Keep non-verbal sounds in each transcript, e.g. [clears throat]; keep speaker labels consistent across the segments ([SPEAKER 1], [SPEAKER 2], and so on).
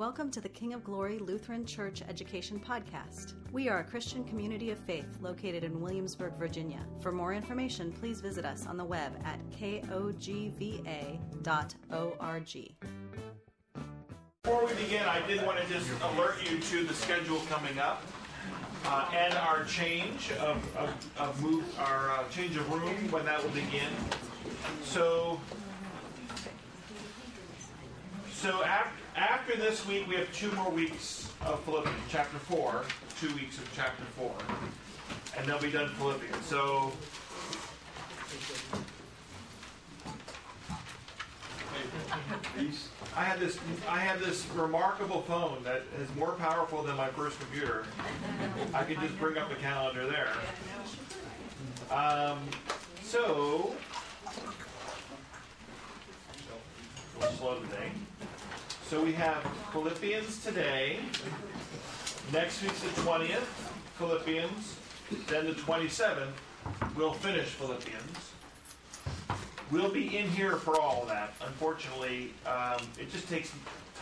[SPEAKER 1] Welcome to the King of Glory Lutheran Church Education Podcast. We are a Christian community of faith located in Williamsburg, Virginia. For more information, please visit us on the web at kogva.org.
[SPEAKER 2] Before we begin, I did want to just alert you to the schedule coming up. Uh, and our change of, of, of move, our uh, change of room when that will begin. So, so after, after this week, we have two more weeks of Philippians, chapter 4, two weeks of chapter 4, and then we done Philippians. So, I had this I have this remarkable phone that is more powerful than my first computer. I could just bring up the calendar there. Um, so, slow today. So we have Philippians today. Next week's the 20th, Philippians. Then the 27th, we'll finish Philippians. We'll be in here for all of that. Unfortunately, um, it just takes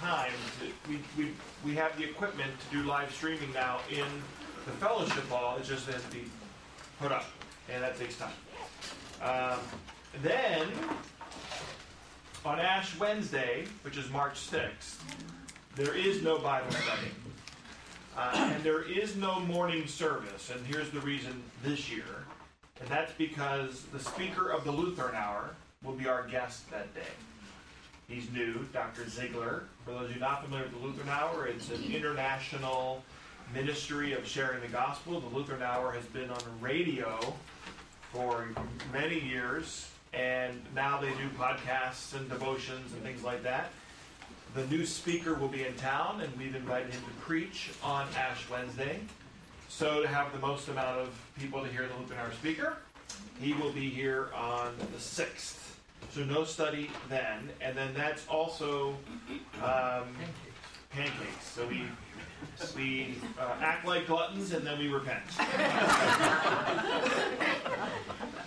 [SPEAKER 2] time. To, we, we, we have the equipment to do live streaming now in the fellowship hall. It just has to be put up, and that takes time. Um, then, on Ash Wednesday, which is March 6th, there is no Bible study. Uh, and there is no morning service. And here's the reason this year. And that's because the speaker of the Lutheran Hour will be our guest that day. He's new, Dr. Zeigler. For those of you not familiar with the Lutheran Hour, it's an international ministry of sharing the gospel. The Lutheran Hour has been on the radio for many years, and now they do podcasts and devotions and things like that. The new speaker will be in town, and we've invited him to preach on Ash Wednesday. So, to have the most amount of people to hear the Hour speaker, he will be here on the 6th. So, no study then. And then that's also um, pancakes. So, we, we uh, act like gluttons and then we repent. [laughs]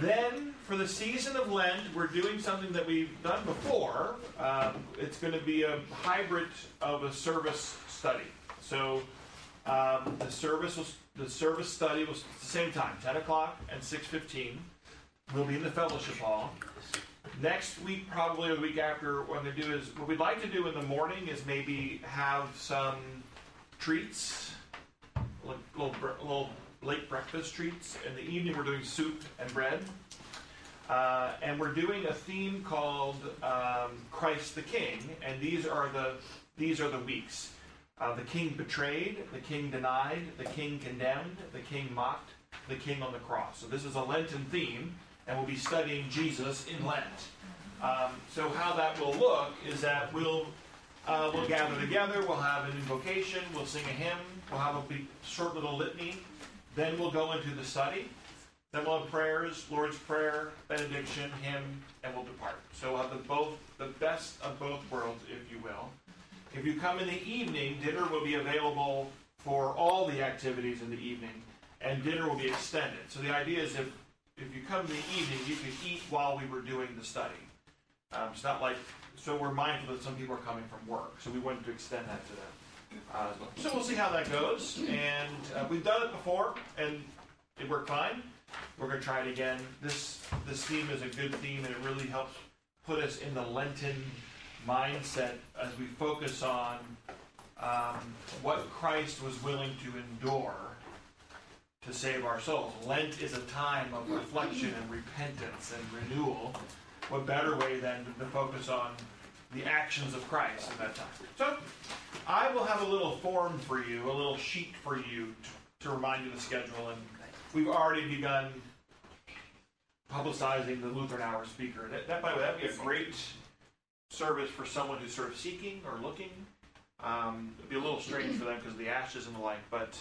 [SPEAKER 2] Then, for the season of Lent, we're doing something that we've done before. Um, it's going to be a hybrid of a service study. So, um, the service was the service study was the same time, 10 o'clock and 6:15. We'll be in the fellowship hall. Next week, probably or the week after, what they do is what we'd like to do in the morning is maybe have some treats, little, little, little late breakfast treats. In the evening, we're doing soup and bread. Uh, and we're doing a theme called um, Christ the King, and these are the these are the weeks. Uh, the king betrayed, the king denied, the king condemned, the king mocked, the king on the cross. So this is a Lenten theme, and we'll be studying Jesus in Lent. Um, so how that will look is that we'll uh, we'll gather together, we'll have an invocation, we'll sing a hymn, we'll have a short little litany, then we'll go into the study. Then we'll have prayers, Lord's Prayer, benediction, hymn, and we'll depart. So we'll have the both the best of both worlds, if you will. If you come in the evening, dinner will be available for all the activities in the evening, and dinner will be extended. So the idea is if if you come in the evening, you can eat while we were doing the study. Um, it's not like so we're mindful that some people are coming from work, so we wanted to extend that to them. So we'll see how that goes, and uh, we've done it before, and it worked fine. We're going to try it again. This this theme is a good theme, and it really helps put us in the Lenten mindset as we focus on um, what Christ was willing to endure to save our souls. Lent is a time of reflection and repentance and renewal. What better way than to focus on the actions of Christ at that time? So, I will have a little form for you, a little sheet for you to, to remind you of the schedule, and we've already begun publicizing the Lutheran Hour speaker. That, that by the way, that'd be a great service for someone who's sort of seeking or looking. Um, it'd be a little strange for them because of the ashes and the like, but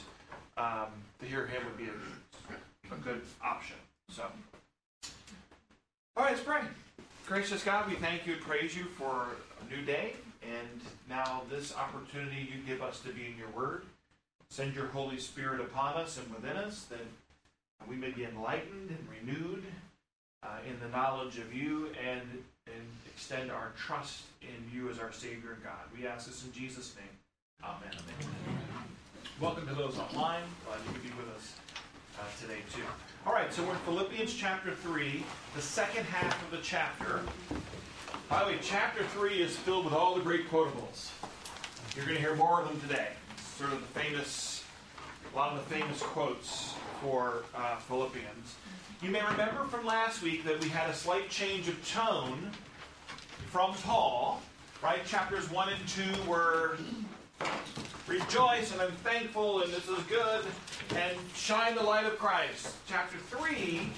[SPEAKER 2] um, to hear him would be a, a good option. So, all right, let's pray. Gracious God, we thank you and praise you for a new day, and now this opportunity you give us to be in your Word. Send your Holy Spirit upon us and within us, that we may be enlightened and renewed uh, in the knowledge of you and and extend our trust in you as our Savior and God. We ask this in Jesus' name. Amen. Amen. Welcome to those online. Glad you could be with us uh, today, too. All right, so we're in Philippians chapter 3, the second half of the chapter. By the way, chapter 3 is filled with all the great quotables. You're going to hear more of them today. Sort of the famous, a lot of the famous quotes for uh, Philippians. You may remember from last week that we had a slight change of tone from Paul, right? Chapters 1 and 2 were rejoice and I'm thankful and this is good and shine the light of Christ. Chapter 3,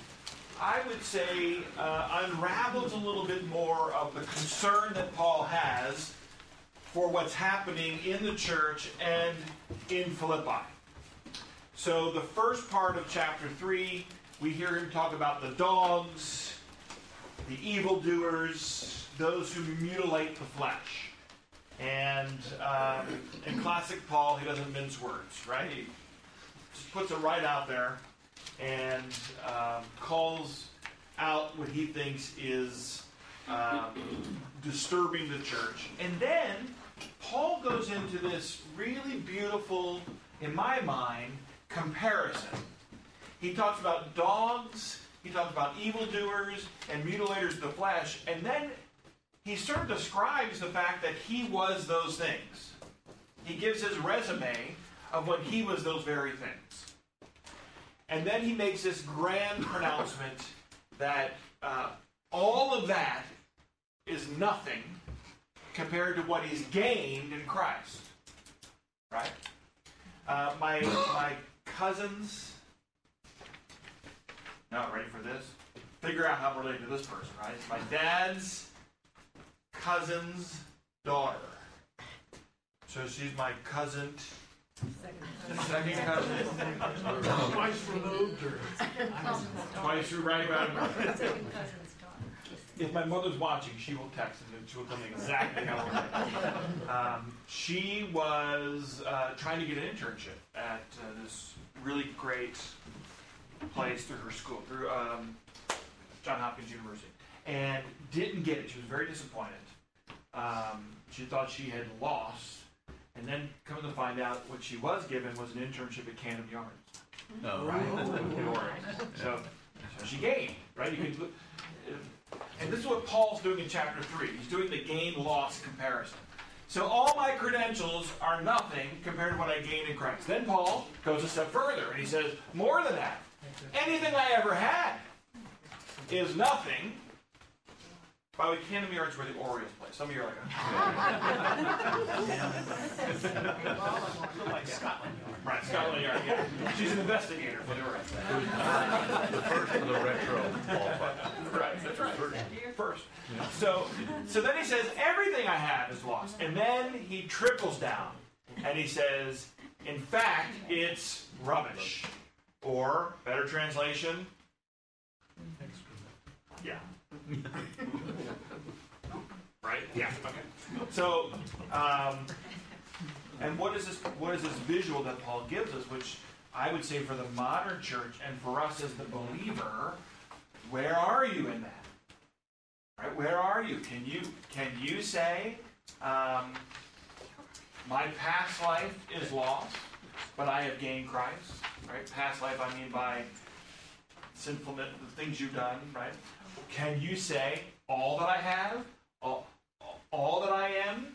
[SPEAKER 2] I would say, uh, unravels a little bit more of the concern that Paul has for what's happening in the church and in Philippi. So, the first part of chapter 3, we hear him talk about the dogs, the evildoers, those who mutilate the flesh. And um, in classic Paul, he doesn't mince words, right? He just puts it right out there and um, calls out what he thinks is um, disturbing the church. And then Paul goes into this really beautiful, in my mind, comparison. He talks about dogs, he talks about evildoers and mutilators of the flesh, and then he sort of describes the fact that he was those things. He gives his resume of when he was those very things. And then he makes this grand pronouncement that uh, all of that is nothing compared to what he's gained in Christ. Right? Uh, my, my cousins, not ready for this? Figure out how I'm related to this person, right? It's my dad's cousin's daughter. So she's my cousin. Second cousin.
[SPEAKER 3] Twice removed or?
[SPEAKER 2] Twice through right about If my mother's watching, she will text and she will tell me exactly how old um, She was uh, trying to get an internship at uh, this really great place through her school, through um, John Hopkins University, and didn't get it. She was very disappointed. Um, she thought she had lost, and then come to find out what she was given was an internship at Camden Yards.
[SPEAKER 4] Oh,
[SPEAKER 2] right. In Oregon. [laughs] So, [laughs] so she gained, right? You can, and this is what Paul's doing in chapter 3. He's doing the gain loss comparison. So all my credentials are nothing compared to what I gained in Christ. Then Paul goes a step further and he says, more than that. Anything I ever had is nothing by the way, Camden Yards where the Orioles play. Some of you are like,
[SPEAKER 3] Like Scotland Yard.
[SPEAKER 2] right, Scotland Yard. Yeah. She's an investigator for the Orioles.
[SPEAKER 4] The first of the retro qualified.
[SPEAKER 2] Right, that's right. First. So, so then he says, everything I have is lost. And then he triples down and he says, in fact, it's rubbish. Or, better translation, yeah. Right? Yeah. Okay. So, um, and what is this? What is this visual that Paul gives us? Which I would say for the modern church and for us as the believer, where are you in that? Right? Where are you? Can you can you say, um, my past life is lost, but I have gained Christ? Right? Past life, I mean by sinful the things you've done. Right? Can you say all that I have, all, all that I am,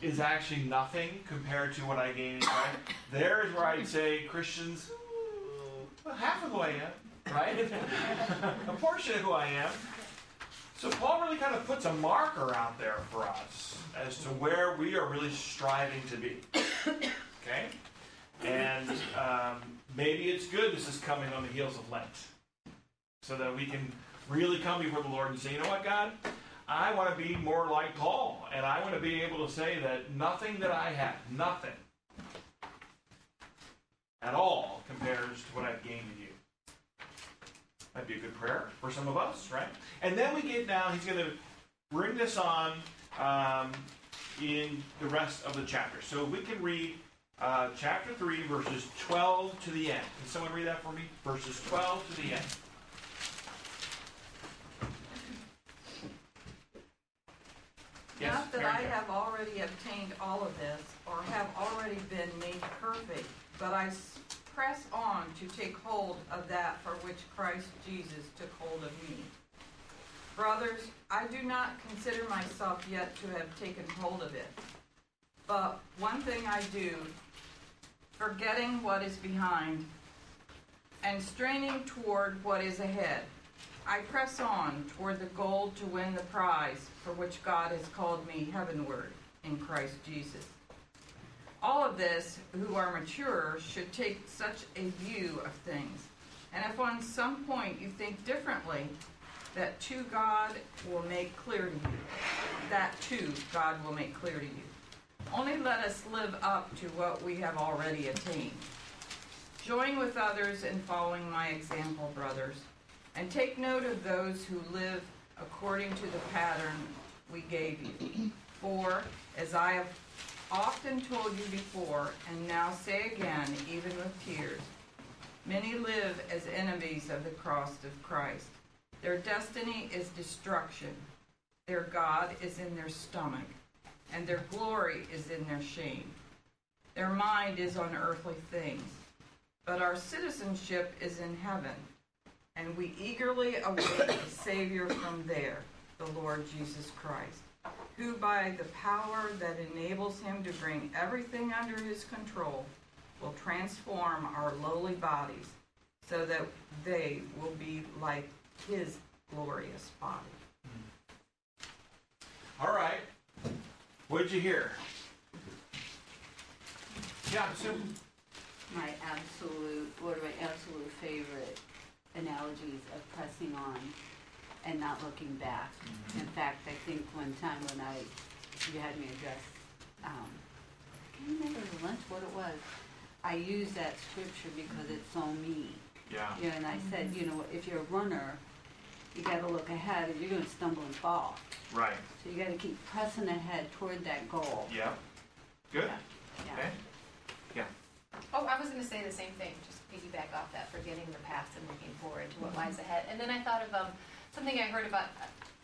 [SPEAKER 2] is actually nothing compared to what I gain in Christ? There's where I'd say Christians, well, half of who I am, right? [laughs] a portion of who I am. So Paul really kind of puts a marker out there for us as to where we are really striving to be. Okay? And um, maybe it's good this is coming on the heels of Lent. So that we can really come before the Lord and say, you know what, God? I want to be more like Paul. And I want to be able to say that nothing that I have, nothing at all compares to what I've gained in you. That'd be a good prayer for some of us, right? And then we get now, he's going to bring this on um, in the rest of the chapter. So we can read uh, chapter 3, verses 12 to the end. Can someone read that for me? Verses 12 to the end.
[SPEAKER 5] That I have already obtained all of this, or have already been made perfect, but I s- press on to take hold of that for which Christ Jesus took hold of me. Brothers, I do not consider myself yet to have taken hold of it. But one thing I do, forgetting what is behind and straining toward what is ahead, I press on toward the goal to win the prize for which God has called me heavenward in Christ Jesus. All of this, who are mature, should take such a view of things. And if on some point you think differently, that too God will make clear to you. That too God will make clear to you. Only let us live up to what we have already attained. Join with others in following my example, brothers, and take note of those who live according to the pattern we gave you. For, as I have often told you before, and now say again, even with tears, many live as enemies of the cross of Christ. Their destiny is destruction. Their God is in their stomach, and their glory is in their shame. Their mind is on earthly things, but our citizenship is in heaven, and we eagerly await a Savior from there, the Lord Jesus Christ, who by the power that enables him to bring everything under his control will transform our lowly bodies so that they will be like his glorious body. Hmm.
[SPEAKER 2] All right. What did you hear? Yeah, Sue.
[SPEAKER 6] my absolute, one of my absolute favorite analogies of pressing on and not looking back. In fact, I think one time when I, you had me address, um, I can't remember the lunch what it was. I used that scripture because it's so me.
[SPEAKER 2] Yeah.
[SPEAKER 6] You know, and I said, you know, if you're a runner, you gotta look ahead and you're gonna stumble and fall.
[SPEAKER 2] Right.
[SPEAKER 6] So you gotta keep pressing ahead toward that goal.
[SPEAKER 2] Yeah. Good.
[SPEAKER 6] Yeah.
[SPEAKER 2] Okay.
[SPEAKER 7] Oh, I was going to say the same thing, just piggyback off that, forgetting the past and looking forward to what lies ahead. And then I thought of um, something I heard about,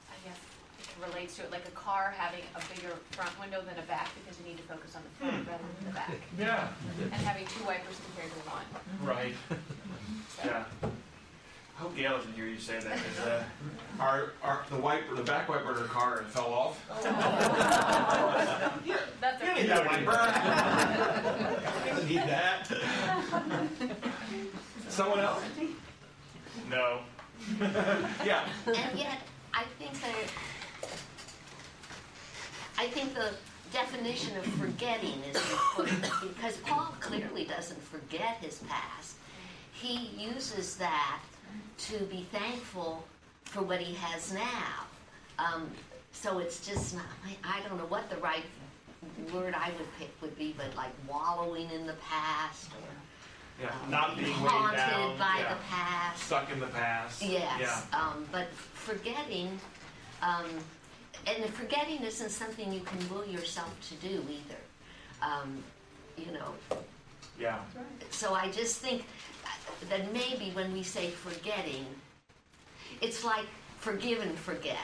[SPEAKER 7] I guess it relates to it, like a car having a bigger front window than a back because you need to focus on the front rather than the back.
[SPEAKER 2] Yeah.
[SPEAKER 7] And having two wipers compared to one.
[SPEAKER 2] Right. [laughs]
[SPEAKER 7] So,
[SPEAKER 2] Yeah. I hope Gail doesn't hear you say that. 'cause, uh, our, our, the wiper, the back wiper in her car fell off. [laughs]
[SPEAKER 7] That's
[SPEAKER 2] You
[SPEAKER 7] a
[SPEAKER 2] need that wiper. [laughs] You need that. Someone else? No. [laughs] yeah.
[SPEAKER 8] And yet, I think that, I think the definition of forgetting is important because Paul clearly doesn't forget his past. He uses that to be thankful for what he has now. Um, so it's just not, I I don't know what the right word I would pick would be, but like wallowing in the past or
[SPEAKER 2] Yeah. Not being weighed
[SPEAKER 8] haunted
[SPEAKER 2] down.
[SPEAKER 8] by
[SPEAKER 2] yeah.
[SPEAKER 8] the past.
[SPEAKER 2] Stuck in the past.
[SPEAKER 8] Yes,
[SPEAKER 2] Yeah.
[SPEAKER 8] um, but forgetting, um, and the forgetting isn't something you can will yourself to do either. Um, you know,
[SPEAKER 2] Yeah.
[SPEAKER 8] so I just think that maybe when we say forgetting, it's like forgive and forget.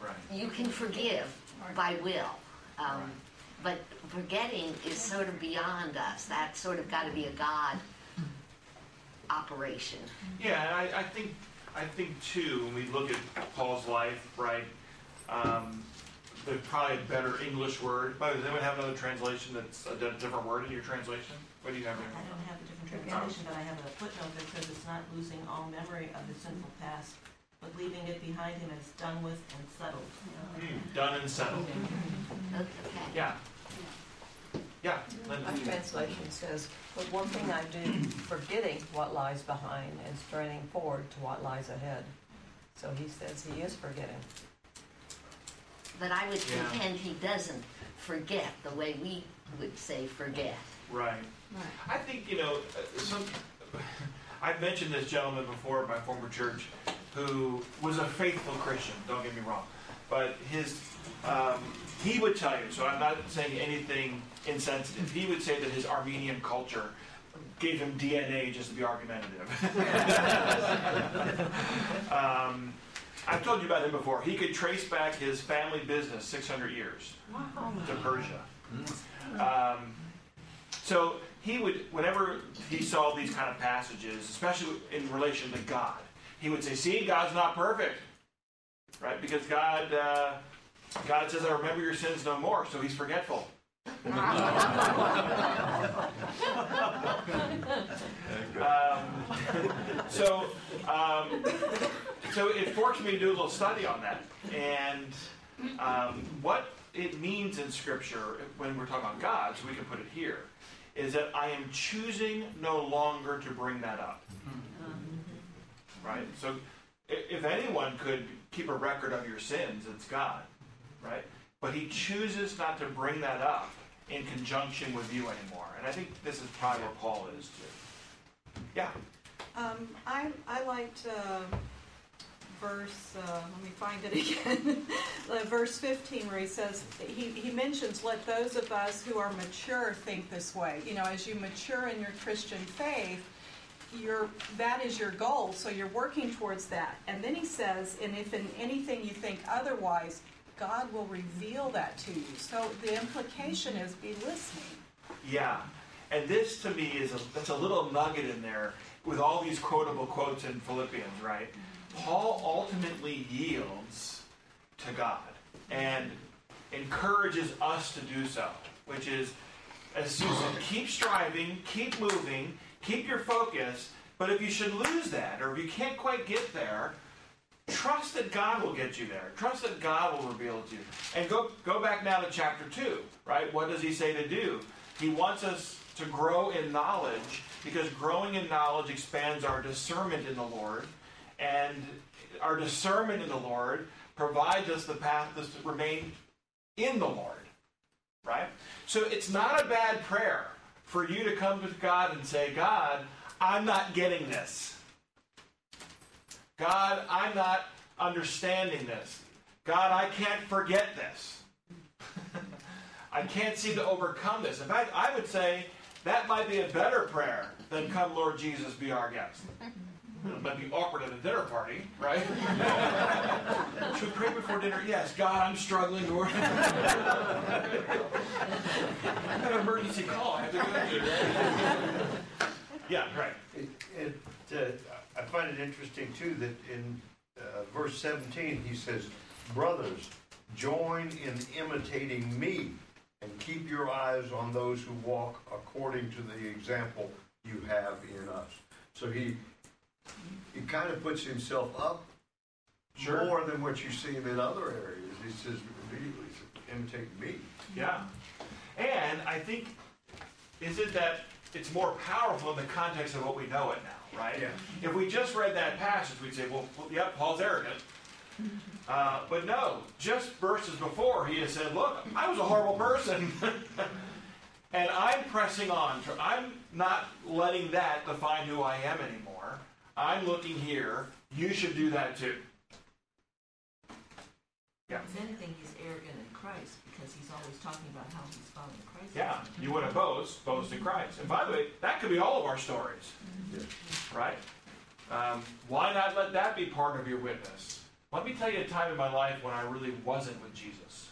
[SPEAKER 2] Right.
[SPEAKER 8] You can forgive by will, um,
[SPEAKER 2] Right.
[SPEAKER 8] But forgetting is sort of beyond us. That's sort of got to be a God operation.
[SPEAKER 2] Yeah, and I, I think I think too when we look at Paul's life, right? Um, there's probably a better English word. But does anyone have another translation that's a different word in your translation? What do you have
[SPEAKER 9] I don't have a different translation, but I have a footnote that says it's not losing all memory of the sinful past, but leaving it behind him as done with and settled.
[SPEAKER 2] Hmm, done and settled.
[SPEAKER 8] Okay.
[SPEAKER 2] Yeah. Yeah.
[SPEAKER 10] My translation says, but one thing I do, forgetting what lies behind and straining forward to what lies ahead. So he says he is forgetting.
[SPEAKER 8] But I would
[SPEAKER 2] Yeah.
[SPEAKER 8] contend he doesn't forget the way we would say forget.
[SPEAKER 2] Right. I think you know uh, some. I've mentioned this gentleman before at my former church, who was a faithful Christian. Don't get me wrong, but his um, he would tell you. So I'm not saying anything insensitive. He would say that his Armenian culture gave him DNA just to be argumentative. [laughs] um, I've told you about him before. He could trace back his family business 600 years to Persia. Um, so he would, whenever he saw these kind of passages, especially in relation to God, he would say, "See, God's not perfect, right? Because God, uh, God says, I remember your sins no more, so He's forgetful." um, so, um, so it forced me to do a little study on that and um, what it means in Scripture when we're talking about God. So we can put it here is that I am choosing no longer to bring that up. Right? So if anyone could keep a record of your sins, it's God. Right? But he chooses not to bring that up in conjunction with you anymore. And I think this is probably where Paul is too. Yeah.
[SPEAKER 5] Um, I, I liked uh, verse, uh, let me find it [laughs] again, uh, verse 15 where he says, he, he mentions, let those of us who are mature think this way. You know, as you mature in your Christian faith, that is your goal, so you're working towards that. And then he says, and if in anything you think otherwise, God will reveal that to you. So the implication is be listening.
[SPEAKER 2] Yeah. And this to me is a, that's a little nugget in there with all these quotable quotes in Philippians, right? Paul ultimately yields to God and encourages us to do so, which is, as Susan, keep striving, keep moving, keep your focus, but if you should lose that, or if you can't quite get there, trust that God will get you there. Trust that God will reveal to you. And go, go back now to chapter 2, right? What does he say to do? He wants us to grow in knowledge because growing in knowledge expands our discernment in the Lord. And our discernment in the Lord provides us the path to remain in the Lord. Right? So it's not a bad prayer for you to come to God and say, God, I'm not getting this. God, I'm not understanding this. God, I can't forget this. [laughs] I can't seem to overcome this. In fact, I would say that might be a better prayer than come, Lord Jesus, be our guest. [laughs] It might be awkward at a dinner party, right? [laughs] Should we pray before dinner? Yes. God, I'm struggling, Lord. I [laughs] have an emergency call. I have to go. yeah, right.
[SPEAKER 11] It, it, uh, I find it interesting too that in uh, verse 17 he says, Brothers, join in imitating me and keep your eyes on those who walk according to the example you have in us. So he he kind of puts himself up
[SPEAKER 2] Sure.
[SPEAKER 11] more than what you see him in other areas. He says immediately, imitate me.
[SPEAKER 2] Yeah. And I think, is it that it's more powerful in the context of what we know it now, right?
[SPEAKER 11] Yeah.
[SPEAKER 2] If we just read that passage, we'd say, well, well yeah, Paul's arrogant. Uh, but no, just verses before, he has said, look, I was a horrible person. [laughs] and I'm pressing on. I'm not letting that define who I am anymore. I'm looking here. You should do that too. Yeah.
[SPEAKER 9] If anything, he's arrogant in Christ because he's always talking about how he's following Christ.
[SPEAKER 2] Yeah, you want to boast, boast in Christ. And by the way, that could be all of our stories, right? Um, why not let that be part of your witness? Let me tell you a time in my life when I really wasn't with Jesus,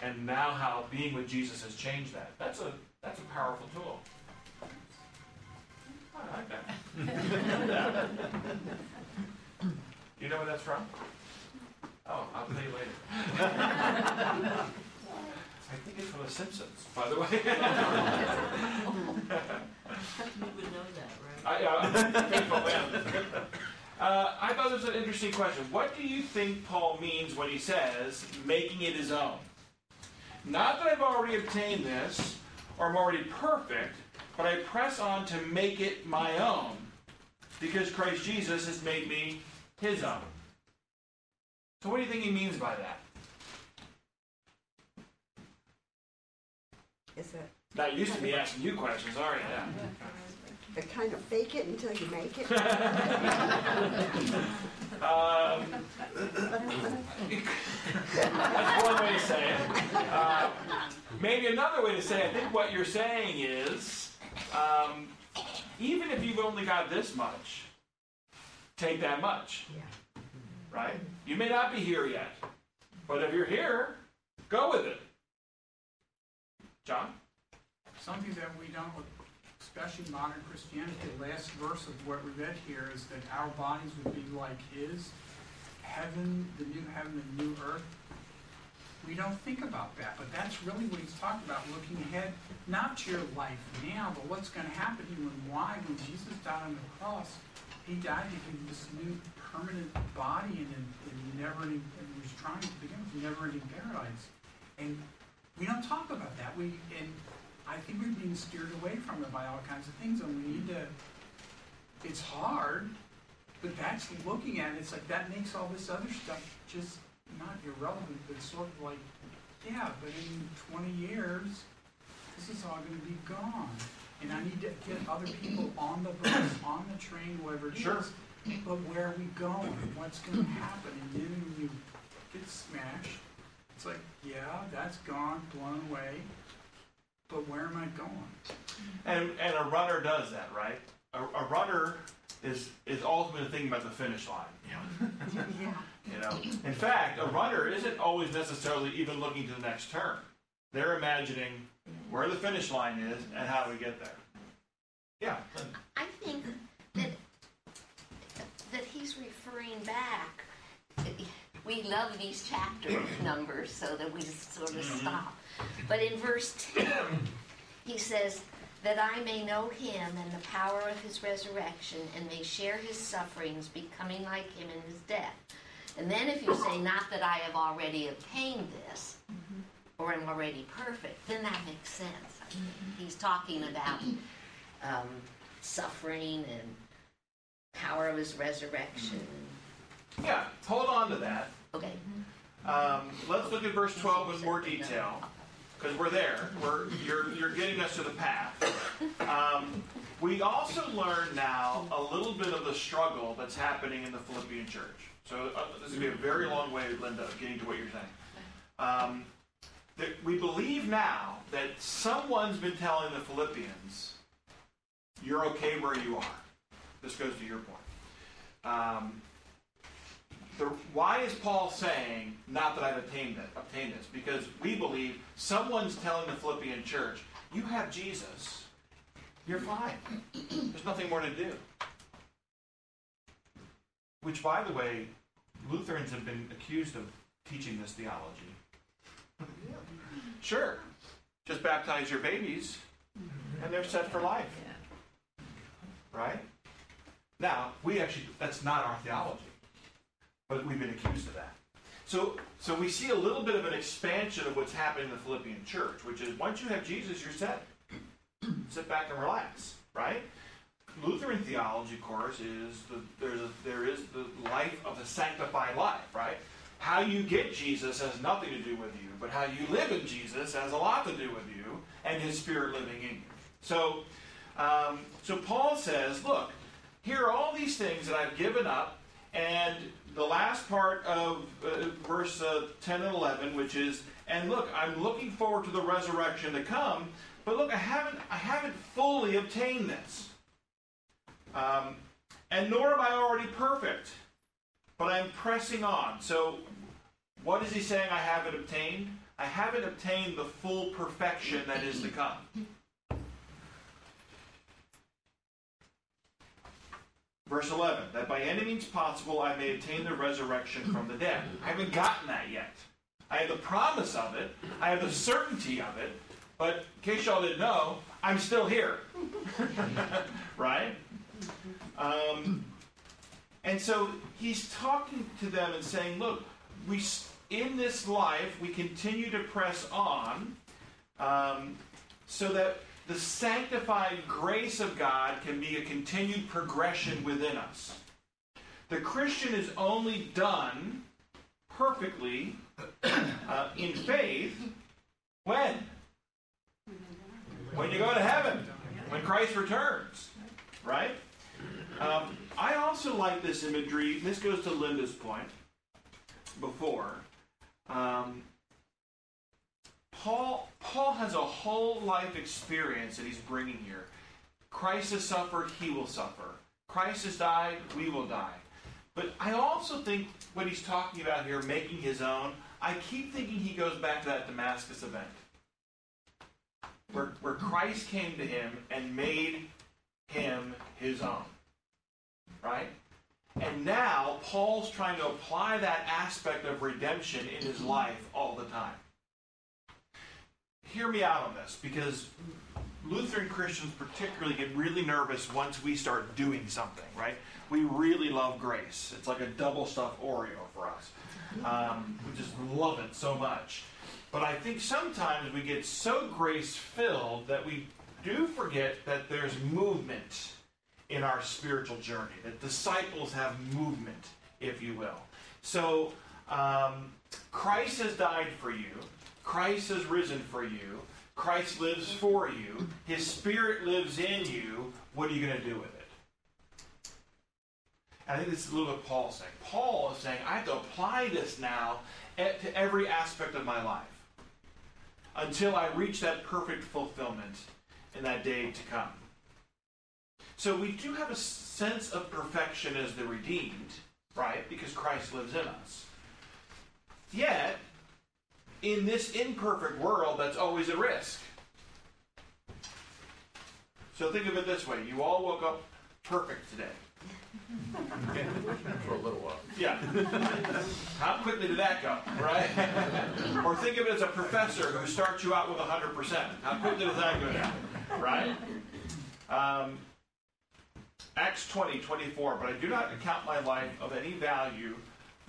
[SPEAKER 2] and now how being with Jesus has changed that. That's a that's a powerful tool. I like that. you know where that's from? Oh, I'll tell you later. I think it's from The Simpsons, by the way.
[SPEAKER 9] You would know that, right?
[SPEAKER 2] I, uh. Uh, I thought this was an interesting question. What do you think Paul means when he says making it his own? Not that I've already obtained this or I'm already perfect, but I press on to make it my own because Christ Jesus has made me his own. So, what do you think he means by that?
[SPEAKER 12] Is it
[SPEAKER 2] Now, you used to be asking you questions, aren't you? Yeah.
[SPEAKER 12] a kind of fake it until you make it? [laughs]
[SPEAKER 2] Um, that's one way to say it. Uh, maybe another way to say, it, I think what you're saying is, um, even if you've only got this much, take that much. right? You may not be here yet, but if you're here, go with it. John?
[SPEAKER 13] Something that we don't, especially modern Christianity, the last verse of what we read here is that our bodies would be like His. Heaven, the new heaven, the new earth. We don't think about that, but that's really what he's talking about, looking ahead, not to your life now, but what's going to happen to you and why. When Jesus died on the cross, he died to give this new permanent body and, never ending, he was trying to begin with never ending paradise. And we don't talk about that. We and I think we're being steered away from it by all kinds of things, and we need to. It's hard, but that's looking at it. It's like that makes all this other stuff just not irrelevant, but sort of like, yeah, but in 20 years, this is all going to be gone. And I need to get other people on the bus, on the train, whatever it is.
[SPEAKER 2] Sure.
[SPEAKER 13] But where are we going? What's going to happen? And then when you get smashed, it's like, yeah, that's gone, blown away. But where am I going?
[SPEAKER 2] And and a runner does that, right? A, a runner is is ultimately thinking about the finish line. [laughs]
[SPEAKER 6] Yeah.
[SPEAKER 2] You know, in fact, a runner isn't always necessarily even looking to the next turn. They're imagining where the finish line is and how do we get there. Yeah.
[SPEAKER 8] I think that that he's referring back. We love these chapter [clears throat] numbers so that we sort of mm-hmm. stop. But in verse 10, he says, That I may know him and the power of his resurrection and may share his sufferings, becoming like him in his death. And then if you say, Not that I have already obtained this, or am already perfect, then that makes sense. He's talking about um, suffering and power of his resurrection.
[SPEAKER 2] Yeah, hold on to that.
[SPEAKER 8] Okay.
[SPEAKER 2] Um, let's look at verse 12 in more detail, because we're there. We're, you're, you're getting us to the path. Um, we also learn now a little bit of the struggle that's happening in the Philippian church. So uh, this to be a very long way, Linda, of getting to what you're saying. Um, that we believe now that someone's been telling the Philippians, you're okay where you are. This goes to your point. Um, the, why is Paul saying, not that I've obtained, it, obtained this? Because we believe someone's telling the Philippian church, you have Jesus. You're fine. There's nothing more to do. Which, by the way, Lutherans have been accused of teaching this theology. Sure. Just baptize your babies, and they're set for life. Right? Now, we actually, that's not our theology but we've been accused of that. So, so we see a little bit of an expansion of what's happening in the Philippian church, which is once you have Jesus, you're set. [clears throat] Sit back and relax, right? Lutheran theology, of course, is the, there's a, there is the life of the sanctified life, right? How you get Jesus has nothing to do with you, but how you live in Jesus has a lot to do with you and His Spirit living in you. So, um, so Paul says, look, here are all these things that I've given up, and the last part of uh, verse uh, 10 and 11, which is, and look, I'm looking forward to the resurrection to come, but look, I haven't, I haven't fully obtained this. Um, and nor am I already perfect, but I'm pressing on. So, what is he saying I haven't obtained? I haven't obtained the full perfection that is to come. Verse 11, that by any means possible I may attain the resurrection from the dead. I haven't gotten that yet. I have the promise of it, I have the certainty of it, but in case y'all didn't know, I'm still here. [laughs] right? Um, and so he's talking to them and saying, look, we in this life we continue to press on um, so that the sanctified grace of God can be a continued progression within us. The Christian is only done perfectly uh, in faith when? When you go to heaven, when Christ returns, right? Um, I also like this imagery. This goes to Linda's point before. Um, Paul, Paul has a whole life experience that he's bringing here. Christ has suffered, he will suffer. Christ has died, we will die. But I also think what he's talking about here, making his own, I keep thinking he goes back to that Damascus event. Where, where Christ came to him and made him his own. Right? And now Paul's trying to apply that aspect of redemption in his life all the time. Hear me out on this because Lutheran Christians particularly get really nervous once we start doing something, right? We really love grace. It's like a double stuffed Oreo for us. Um, we just love it so much. But I think sometimes we get so grace filled that we do forget that there's movement in our spiritual journey, that disciples have movement, if you will. So, um, Christ has died for you, Christ has risen for you, Christ lives for you, His Spirit lives in you. What are you going to do with it? I think this is a little bit Paul saying. Paul is saying, I have to apply this now to every aspect of my life until I reach that perfect fulfillment in that day to come. So we do have a sense of perfection as the redeemed, right? Because Christ lives in us. Yet, in this imperfect world, that's always a risk. So think of it this way you all woke up perfect today. [laughs]
[SPEAKER 4] For a little while.
[SPEAKER 2] Yeah. How quickly did that go, right? [laughs] or think of it as a professor who starts you out with 100%. How quickly does that go down, right? Um, Acts 20, 24. But I do not account my life of any value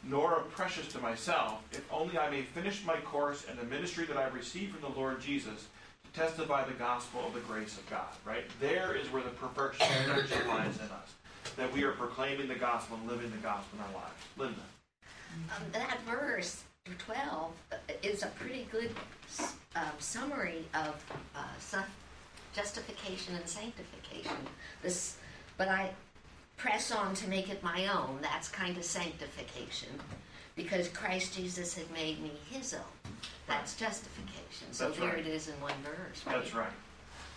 [SPEAKER 2] nor precious to myself, if only I may finish my course and the ministry that I received from the Lord Jesus to testify the gospel of the grace of God, right? There is where the perfection lies in us that we are proclaiming the gospel and living the gospel in our lives. Linda.
[SPEAKER 8] Um, that verse, 12, uh, is a pretty good uh, summary of uh, justification and sanctification. This, but I press on to make it my own. That's kind of sanctification, because Christ Jesus had made me His own. That's justification. So
[SPEAKER 2] That's
[SPEAKER 8] there
[SPEAKER 2] right.
[SPEAKER 8] it is in one verse. Right?
[SPEAKER 2] That's right.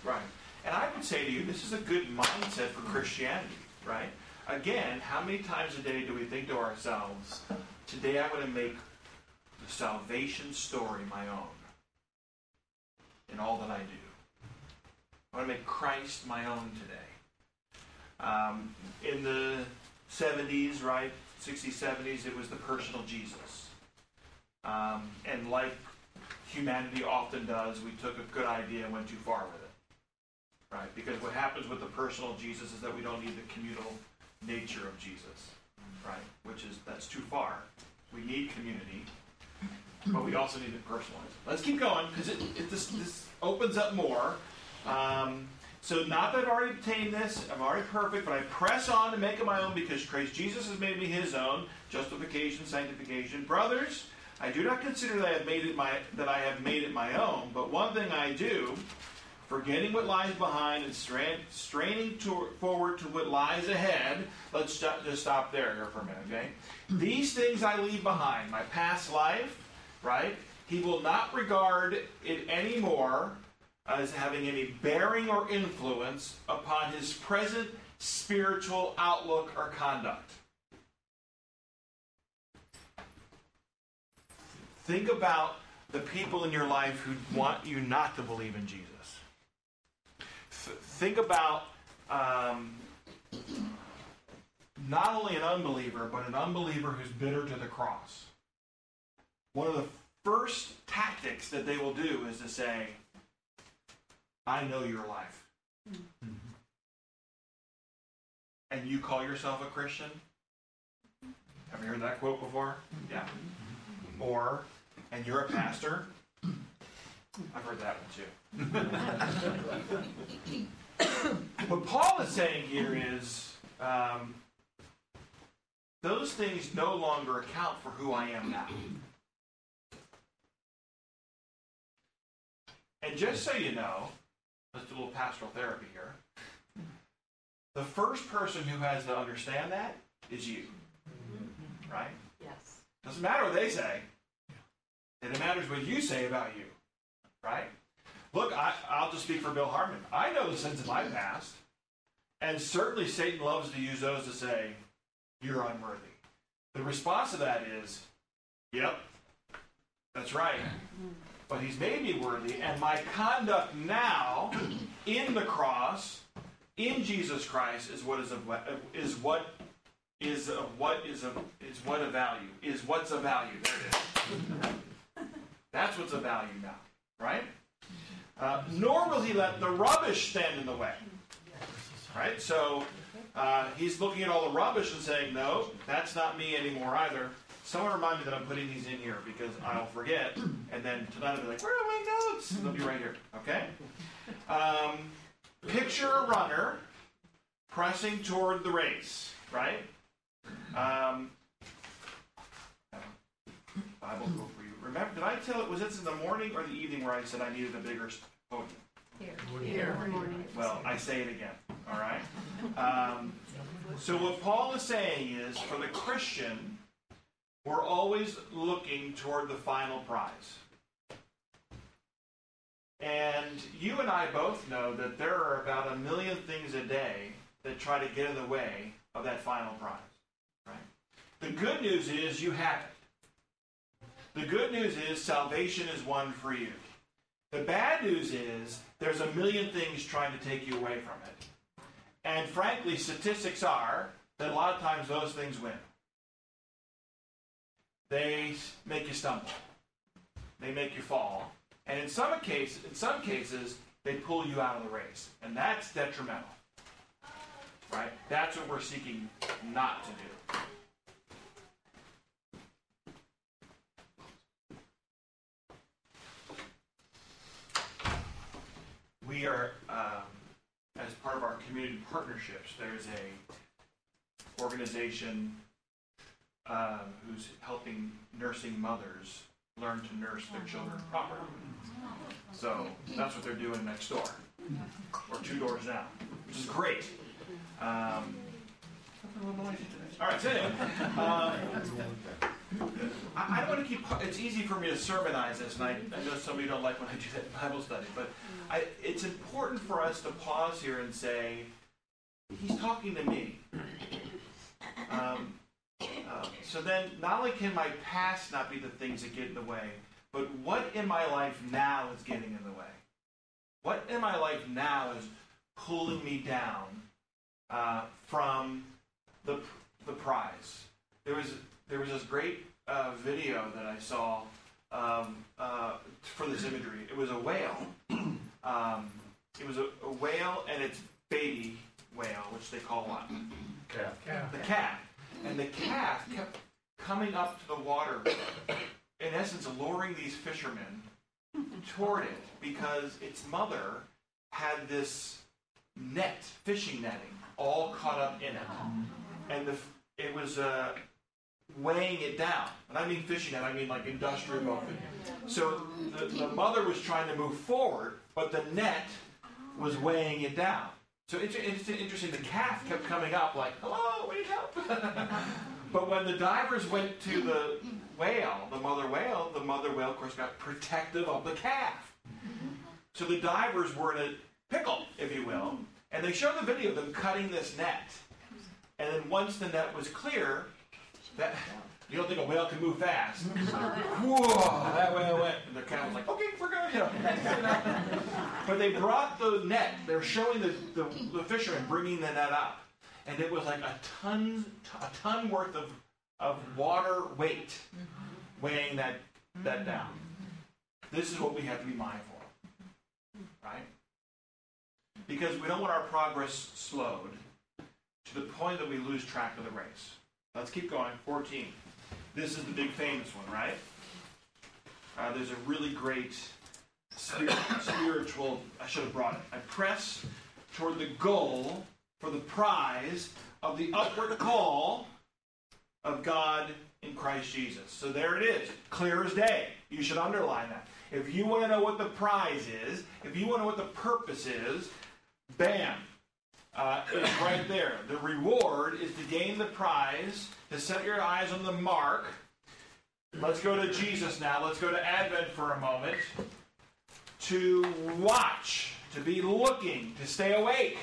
[SPEAKER 2] Right. And I would say to you, this is a good mindset for Christianity right? Again, how many times a day do we think to ourselves, today I'm going to make the salvation story my own in all that I do? I want to make Christ my own today. Um, in the 70s, right, 60s, 70s, it was the personal Jesus. Um, and like humanity often does, we took a good idea and went too far with it right? Because what happens with the personal Jesus is that we don't need the communal nature of Jesus, right? Which is that's too far. We need community, but we also need it personalized. Let's keep going because this, this opens up more. Um, so not that I've already obtained this, I'm already perfect, but I press on to make it my own because Christ Jesus has made me His own. Justification, sanctification, brothers. I do not consider that I have made it my that I have made it my own, but one thing I do forgetting what lies behind and strain, straining to, forward to what lies ahead. Let's just stop there here for a minute, okay? These things I leave behind my past life, right? He will not regard it anymore as having any bearing or influence upon his present spiritual outlook or conduct. Think about the people in your life who want you not to believe in Jesus think about um, not only an unbeliever, but an unbeliever who's bitter to the cross. One of the first tactics that they will do is to say, I know your life. Mm-hmm. And you call yourself a Christian? Have you heard that quote before? Yeah. Or, and you're a pastor? I've heard that one too. [laughs] what Paul is saying here is um, those things no longer account for who I am now. And just so you know, let's do a little pastoral therapy here. The first person who has to understand that is you. Right?
[SPEAKER 5] Yes.
[SPEAKER 2] Doesn't matter what they say. It matters what you say about you. Right? Look, I, I'll just speak for Bill Harmon. I know the sins of my past. And certainly Satan loves to use those to say, you're unworthy. The response to that is, yep, that's right. Mm-hmm. But he's made me worthy, and my conduct now [clears throat] in the cross, in Jesus Christ, is what is of is what is of what is of is what a value is what's a value. There it is. That's what's a value now, right? Uh, nor will he let the rubbish stand in the way. Right? So uh, he's looking at all the rubbish and saying, no, that's not me anymore either. Someone remind me that I'm putting these in here because I'll forget. And then tonight I'll be like, where are my notes? And they'll be right here. Okay? Um, picture a runner pressing toward the race, right? Um, Bible quote for you. Remember, did I tell it, was it in the morning or the evening where I said I needed a bigger podium?
[SPEAKER 6] Here.
[SPEAKER 2] Here. Well, I say it again. All right. Um, so what Paul is saying is, for the Christian, we're always looking toward the final prize. And you and I both know that there are about a million things a day that try to get in the way of that final prize. Right? The good news is you have it. The good news is salvation is won for you. The bad news is there's a million things trying to take you away from it. And frankly, statistics are that a lot of times those things win. They make you stumble. They make you fall. And in some cases, in some cases, they pull you out of the race. And that's detrimental. Right? That's what we're seeking not to do. we are, um, as part of our community partnerships, there's a organization um, who's helping nursing mothers learn to nurse their children properly. So that's what they're doing next door, or two doors down, which is great. Um, all right, so anyway, um, I, don't want to keep. It's easy for me to sermonize this, and I, I know some of you don't like when I do that in Bible study, but I, it's important for us to pause here and say, He's talking to me. Um, uh, so then, not only can my past not be the things that get in the way, but what in my life now is getting in the way? What in my life now is pulling me down uh, from the the prize? There was there was this great uh, video that I saw um, uh, for this imagery. It was a whale. [clears throat] Um, it was a, a, whale and its baby whale, which they call what?
[SPEAKER 11] Calf.
[SPEAKER 2] calf. The calf. And the calf kept coming up to the water, in essence, luring these fishermen toward it because its mother had this net, fishing netting, all caught up in it. And the, it was uh, weighing it down. And I mean fishing net, I mean like industrial boating. So the, the mother was trying to move forward, but the net was weighing it down. So it's, it's interesting, the calf kept coming up like, hello, we need help. [laughs] but when the divers went to the whale, the mother whale, the mother whale, of course, got protective of the calf. So the divers were in a pickle, if you will, and they showed the video of them cutting this net. And then once the net was clear, that you don't think a whale can move fast. [laughs] Whoa, that whale went. And the cat was like, okay, we're going. You know. but they brought the net. They were showing the, the, the fishermen bringing the net up, and it was like a ton, a ton worth of of water weight weighing that that down. This is what we have to be mindful of, right? Because we don't want our progress slowed to the point that we lose track of the race. Let's keep going. 14. This is the big famous one, right? Uh, there's a really great spiritual, I should have brought it. I press toward the goal for the prize of the upward call of God in Christ Jesus. So there it is, clear as day. You should underline that. If you want to know what the prize is, if you want to know what the purpose is, bam, uh, it's right there. The reward is to gain the prize, to set your eyes on the mark. Let's go to Jesus now. Let's go to Advent for a moment. To watch, to be looking, to stay awake.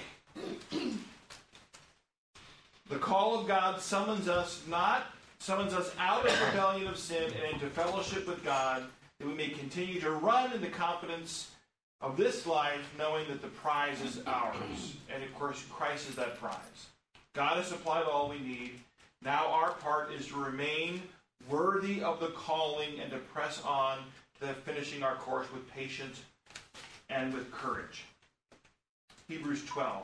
[SPEAKER 2] The call of God summons us not summons us out of rebellion of sin and into fellowship with God, that we may continue to run in the confidence of this life, knowing that the prize is ours. And of course, Christ is that prize. God has supplied all we need. Now our part is to remain worthy of the calling and to press on to finishing our course with patience and with courage. Hebrews 12.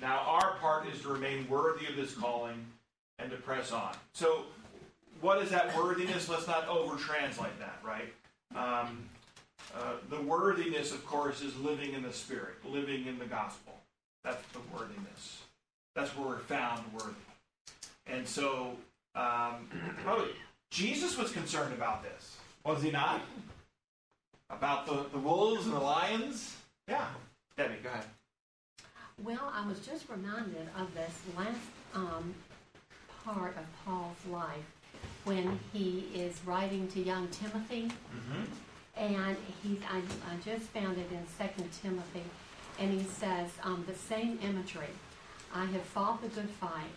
[SPEAKER 2] now, our part is to remain worthy of this calling and to press on. So, what is that worthiness? Let's not over translate that, right? Um, uh, the worthiness, of course, is living in the Spirit, living in the gospel. That's the worthiness. That's where we're found worthy. And so, um, probably, Jesus was concerned about this, was he not? About the, the wolves and the lions? Yeah. Debbie, go ahead.
[SPEAKER 14] Well, I was just reminded of this last um, part of Paul's life when he is writing to young Timothy.
[SPEAKER 2] Mm-hmm.
[SPEAKER 14] And he's, I, I just found it in Second Timothy, and he says um, the same imagery. I have fought the good fight.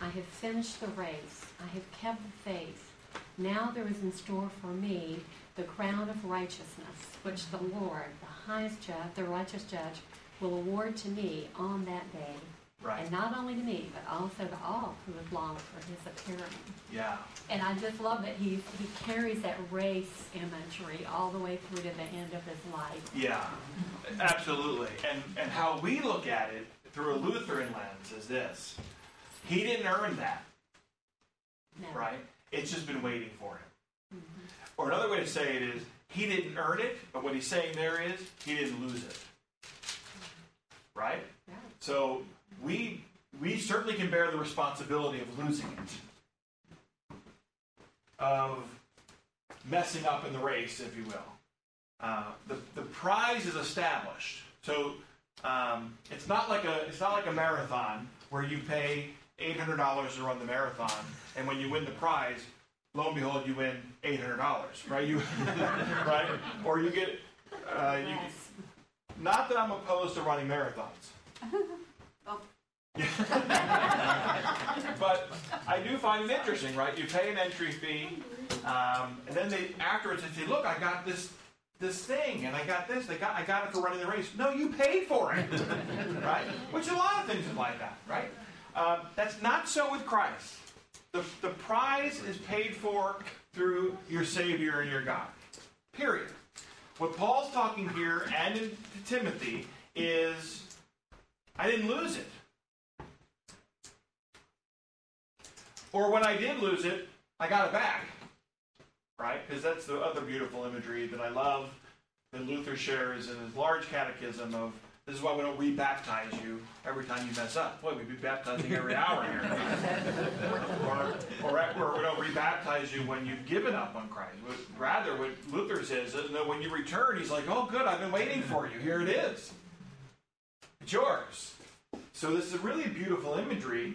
[SPEAKER 14] I have finished the race. I have kept the faith. Now there is in store for me the crown of righteousness, which the Lord, the highest judge, the righteous judge, will award to me on that day.
[SPEAKER 2] Right.
[SPEAKER 14] And not only to me, but also to all who have longed for his appearing.
[SPEAKER 2] Yeah.
[SPEAKER 14] And I just love that he, he carries that race imagery all the way through to the end of his life.
[SPEAKER 2] Yeah, absolutely. And and how we look at it through a Lutheran lens is this: he didn't earn that,
[SPEAKER 14] No.
[SPEAKER 2] right? It's just been waiting for him. Mm-hmm. Or another way to say it is, he didn't earn it, but what he's saying there is, he didn't lose it. Right?
[SPEAKER 14] Yeah.
[SPEAKER 2] So we we certainly can bear the responsibility of losing it, of messing up in the race, if you will. Uh, the the prize is established, so um, it's not like a it's not like a marathon where you pay eight hundred dollars to run the marathon, and when you win the prize, lo and behold, you win eight hundred dollars, right? You [laughs] right, or you get uh, you. Not that I'm opposed to running marathons. [laughs] [laughs] but I do find it interesting, right? You pay an entry fee, um, and then they afterwards they say, "Look, I got this this thing, and I got this. They got I got it for running the race." No, you paid for it, [laughs] right? Which a lot of things is like that, right? Um, that's not so with Christ. The the prize is paid for through your Savior and your God. Period. What Paul's talking here and in Timothy is, I didn't lose it. Or when I did lose it, I got it back. Right? Because that's the other beautiful imagery that I love that Luther shares in his large catechism of this is why we don't rebaptize you every time you mess up. Boy, we'd be baptizing every hour here. or, or, or we don't rebaptize you when you've given up on Christ. Rather, what Luther says is that when you return, he's like, oh, good, I've been waiting for you. Here it is. It's yours. So this is a really beautiful imagery.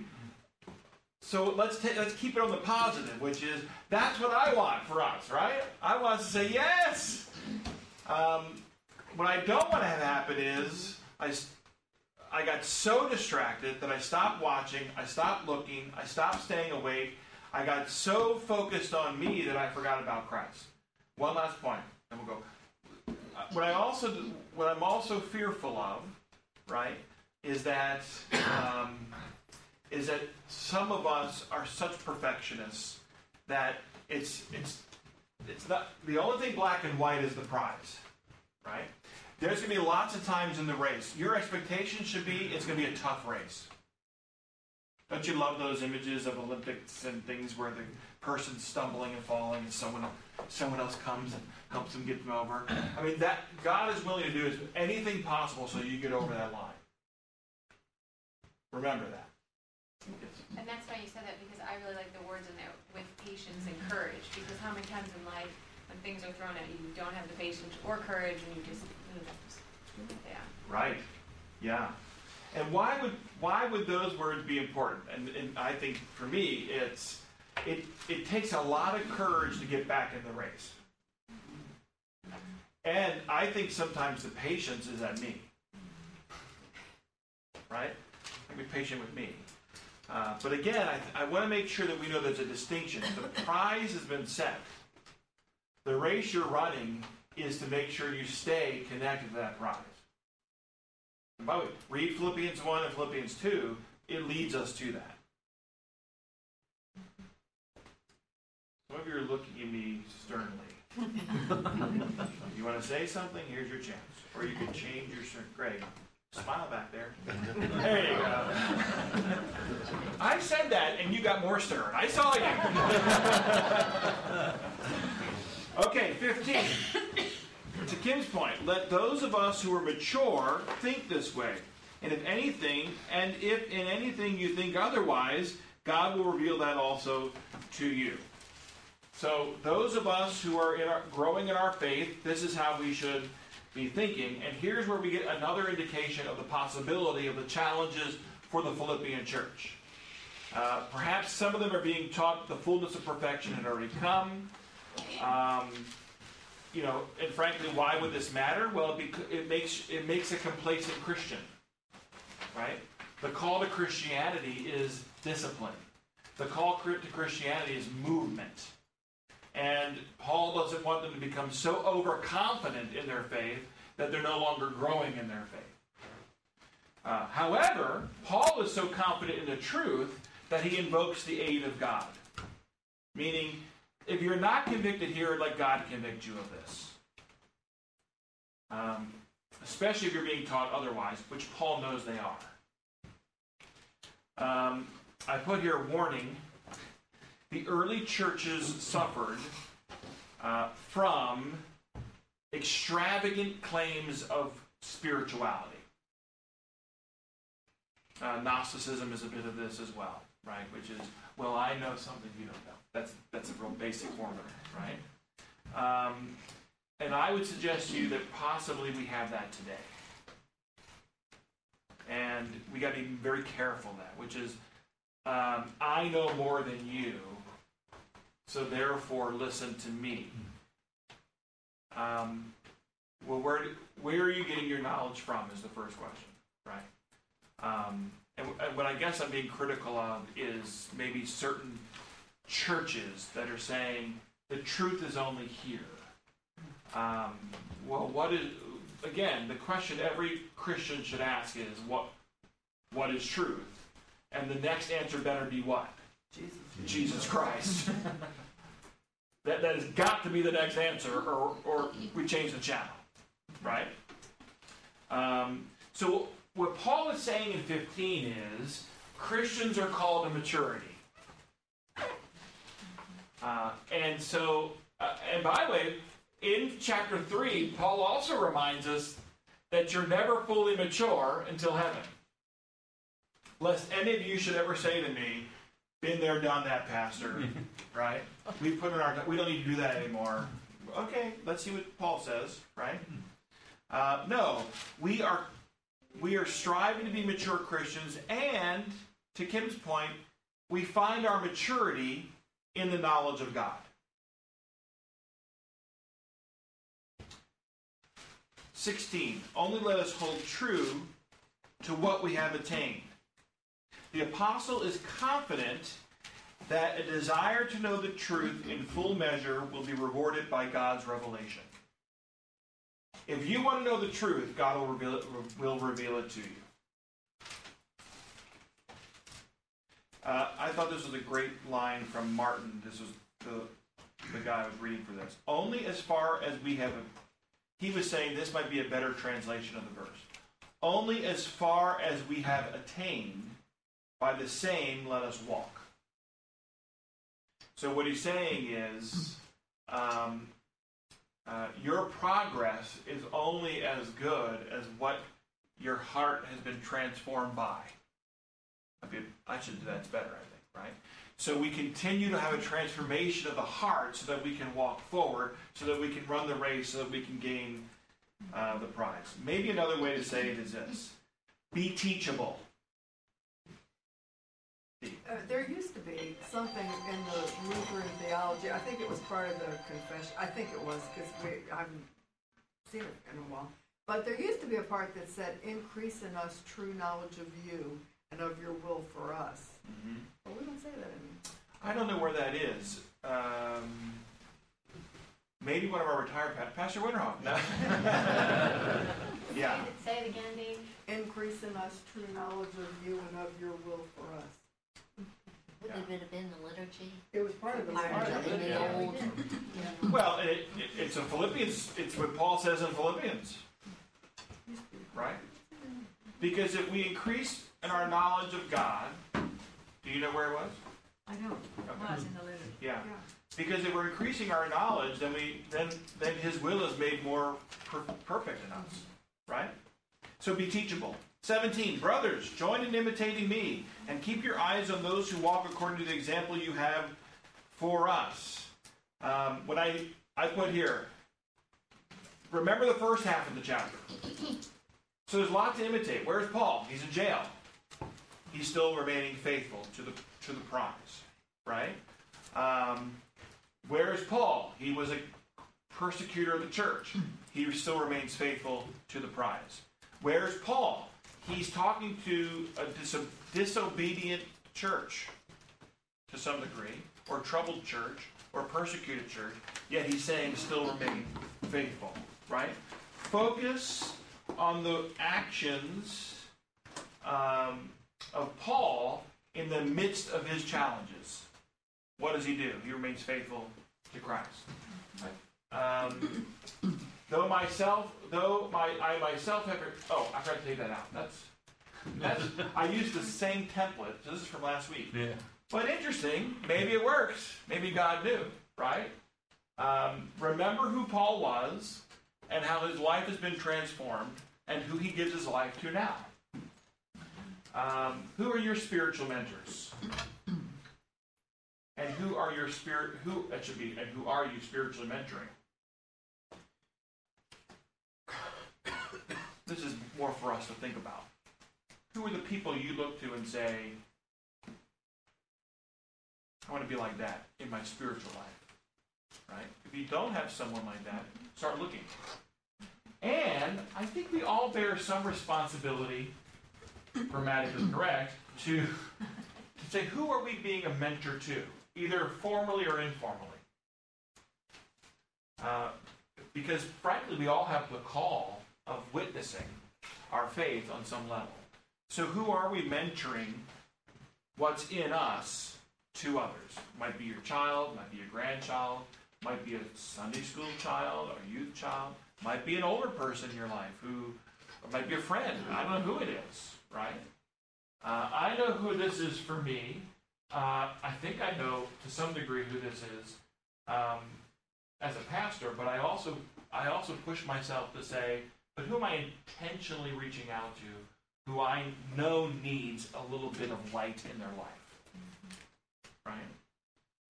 [SPEAKER 2] So let's ta- let's keep it on the positive, which is that's what I want for us, right? I want to say yes. Um, what I don't want to have happen is I, I got so distracted that I stopped watching, I stopped looking, I stopped staying awake. I got so focused on me that I forgot about Christ. One last point, and we'll go. Uh, What I also, what I'm also fearful of, right, is that um, is that some of us are such perfectionists that it's it's it's not the only thing black and white is the prize, right? There's going to be lots of times in the race. Your expectation should be it's going to be a tough race. Don't you love those images of Olympics and things where the person's stumbling and falling and someone someone else comes and helps them get them over? I mean, that God is willing to do is anything possible so you get over that line. Remember that.
[SPEAKER 7] And that's why you said that because I really like the words in there with patience and courage. Because how many times in life when things are thrown at you, you don't have the patience or courage, and you just, yeah.
[SPEAKER 2] Right. Yeah. And why would why would those words be important? And, and I think for me, it's it it takes a lot of courage to get back in the race. And I think sometimes the patience is at me. Right? Be patient with me. Uh, but again, I, I want to make sure that we know there's a distinction. The prize has been set. The race you're running is to make sure you stay connected to that prize. And by the way, read Philippians 1 and Philippians 2, it leads us to that. Some of you are looking at me sternly. [laughs] you want to say something? Here's your chance. Or you can change your stern. Greg, smile back there. There you go. I said that and you got more stern. I saw you. [laughs] okay, 15 [laughs] to Kim's point, let those of us who are mature think this way. And if anything, and if in anything you think otherwise, God will reveal that also to you. So those of us who are in our, growing in our faith, this is how we should be thinking. And here's where we get another indication of the possibility of the challenges for the Philippian church. Uh, perhaps some of them are being taught the fullness of perfection had already come. Um, you know, and frankly, why would this matter? Well, it makes it makes a complacent Christian, right? The call to Christianity is discipline. The call to Christianity is movement. And Paul doesn't want them to become so overconfident in their faith that they're no longer growing in their faith. Uh, however, Paul is so confident in the truth that he invokes the aid of God. Meaning, if you're not convicted here, let God convict you of this. Um, especially if you're being taught otherwise, which Paul knows they are. Um, I put here warning. The early churches suffered uh, from extravagant claims of spirituality. Uh, Gnosticism is a bit of this as well, right? Which is, well, I know something you don't know. That's that's a real basic form right? Um, and I would suggest to you that possibly we have that today. And we got to be very careful of that, which is um, I know more than you, so therefore listen to me. Um, well, where where are you getting your knowledge from? Is the first question, right? Um, and what I guess I'm being critical of is maybe certain churches that are saying the truth is only here. Um, well, what is again the question every Christian should ask is what what is truth, and the next answer better be what
[SPEAKER 10] Jesus,
[SPEAKER 2] Jesus Christ. [laughs] that that has got to be the next answer, or or we change the channel, right? Um, so what Paul is saying in 15 is Christians are called to maturity. Uh, and so, uh, and by the way, in chapter 3, Paul also reminds us that you're never fully mature until heaven. Lest any of you should ever say to me, been there, done that, Pastor. [laughs] right? We put in our, we don't need to do that anymore. Okay, let's see what Paul says, right? Uh, no, we are we are striving to be mature Christians, and to Kim's point, we find our maturity in the knowledge of God. Sixteen. Only let us hold true to what we have attained. The apostle is confident that a desire to know the truth in full measure will be rewarded by God's revelation. If you want to know the truth, God will reveal it, will reveal it to you. Uh, I thought this was a great line from Martin. This was the, the guy I was reading for this. Only as far as we have, he was saying this might be a better translation of the verse. Only as far as we have attained, by the same let us walk. So what he's saying is, um, uh, your progress is only as good as what your heart has been transformed by. I should do that's better, I think, right? So we continue to have a transformation of the heart so that we can walk forward, so that we can run the race, so that we can gain uh, the prize. Maybe another way to say it is this be teachable.
[SPEAKER 15] Uh, there used to be something in the Lutheran theology, I think it was part of the confession, I think it was, because we, I haven't seen it in a while. But there used to be a part that said, increase in us true knowledge of you and of your will for us.
[SPEAKER 2] Mm-hmm.
[SPEAKER 15] But we don't say that anymore.
[SPEAKER 2] I don't know where that is. Um, maybe one of our retired pa- Pastor Winterhoff. No. [laughs] yeah.
[SPEAKER 7] Say it again, Dave.
[SPEAKER 15] Increase in us true knowledge of you and of your will for us.
[SPEAKER 8] Would it have been the liturgy?
[SPEAKER 15] It was part of the
[SPEAKER 8] liturgy.
[SPEAKER 15] part
[SPEAKER 8] of
[SPEAKER 15] of
[SPEAKER 8] the
[SPEAKER 15] it.
[SPEAKER 8] old-
[SPEAKER 2] Well, it, it, it's a Philippians. It's what Paul says in Philippians, right? Because if we increase in our knowledge of God, do you know where it was?
[SPEAKER 15] I know.
[SPEAKER 2] Okay.
[SPEAKER 15] Was in the liturgy.
[SPEAKER 2] Yeah. Because if we're increasing our knowledge, then we then then His will is made more per- perfect in us, right? So be teachable. Seventeen, brothers, join in imitating me, and keep your eyes on those who walk according to the example you have for us. Um, when I I put here, remember the first half of the chapter. So there's a lot to imitate. Where's Paul? He's in jail. He's still remaining faithful to the to the prize, right? Um, where is Paul? He was a persecutor of the church. He still remains faithful to the prize. Where's Paul? He's talking to a dis- disobedient church to some degree, or troubled church, or persecuted church, yet he's saying still remain faithful, right? Focus on the actions um, of Paul in the midst of his challenges. What does he do? He remains faithful to Christ. Um, though myself, though my I myself have. Oh, I forgot to take that out. That's that's. I used the same template. So this is from last week.
[SPEAKER 4] Yeah.
[SPEAKER 2] But interesting. Maybe it works. Maybe God knew, right? Um, remember who Paul was and how his life has been transformed and who he gives his life to now. Um, who are your spiritual mentors? And who are your spirit? Who it should be? And who are you spiritually mentoring? [coughs] This is more for us to think about. Who are the people you look to and say, I want to be like that in my spiritual life? Right? If you don't have someone like that, start looking. And I think we all bear some responsibility, grammatically correct, to, to say, who are we being a mentor to, either formally or informally? Uh, because frankly, we all have the call of witnessing our faith on some level. So, who are we mentoring what's in us to others? Might be your child, might be your grandchild, might be a Sunday school child or youth child, might be an older person in your life who, might be a friend. I don't know who it is, right? Uh, I know who this is for me. Uh, I think I know to some degree who this is um, as a pastor, but I also I also push myself to say, but who am I intentionally reaching out to, who I know needs a little bit of light in their life, right?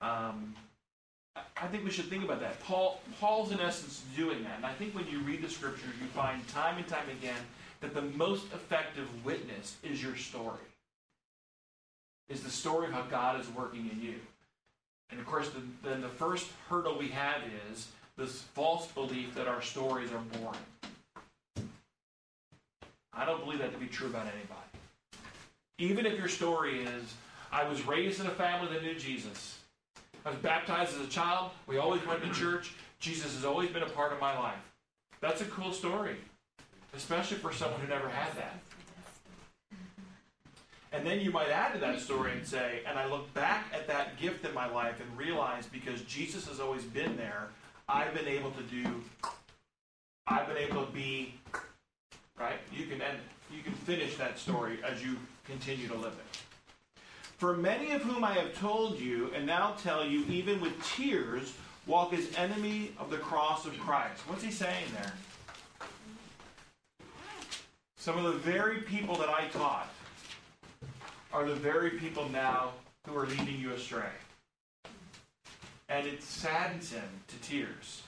[SPEAKER 2] Um, I- I think we should think about that. Paul Paul's in essence doing that, and I think when you read the scriptures, you find time and time again that the most effective witness is your story. Is the story of how God is working in you. And of course, the, then the first hurdle we have is this false belief that our stories are boring. I don't believe that to be true about anybody. Even if your story is, I was raised in a family that knew Jesus. I was baptized as a child. We always went to church. Jesus has always been a part of my life. That's a cool story, especially for someone who never had that. And then you might add to that story and say, and I look back at that gift in my life and realize because Jesus has always been there, I've been able to do, I've been able to be, right? You can end, you can finish that story as you continue to live it. For many of whom I have told you, and now tell you, even with tears, walk as enemy of the cross of Christ. What's he saying there? Some of the very people that I taught are the very people now who are leading you astray. And it saddens him to tears.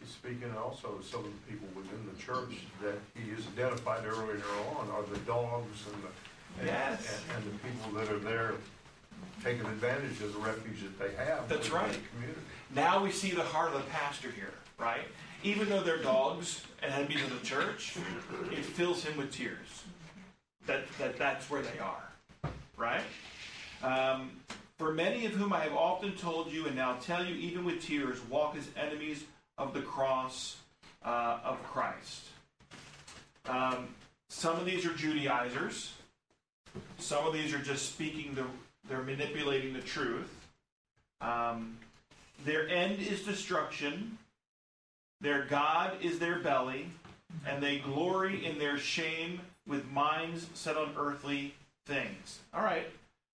[SPEAKER 11] He's speaking also of some of the people within the church that he has identified earlier on are the dogs and the, and,
[SPEAKER 2] Yes.
[SPEAKER 11] and, and the people that are there taking advantage of the refuge that they have.
[SPEAKER 2] That's right.
[SPEAKER 11] the Community.
[SPEAKER 2] Now we see the heart of the pastor here, right? Even though they're dogs and enemies of the church, it fills him with tears. That, that that's where they are, right? Um, for many of whom I have often told you and now tell you, even with tears, walk as enemies of the cross uh, of Christ. Um, some of these are Judaizers. Some of these are just speaking the, they're manipulating the truth. Um, their end is destruction. Their God is their belly, and they glory in their shame with minds set on earthly things. All right.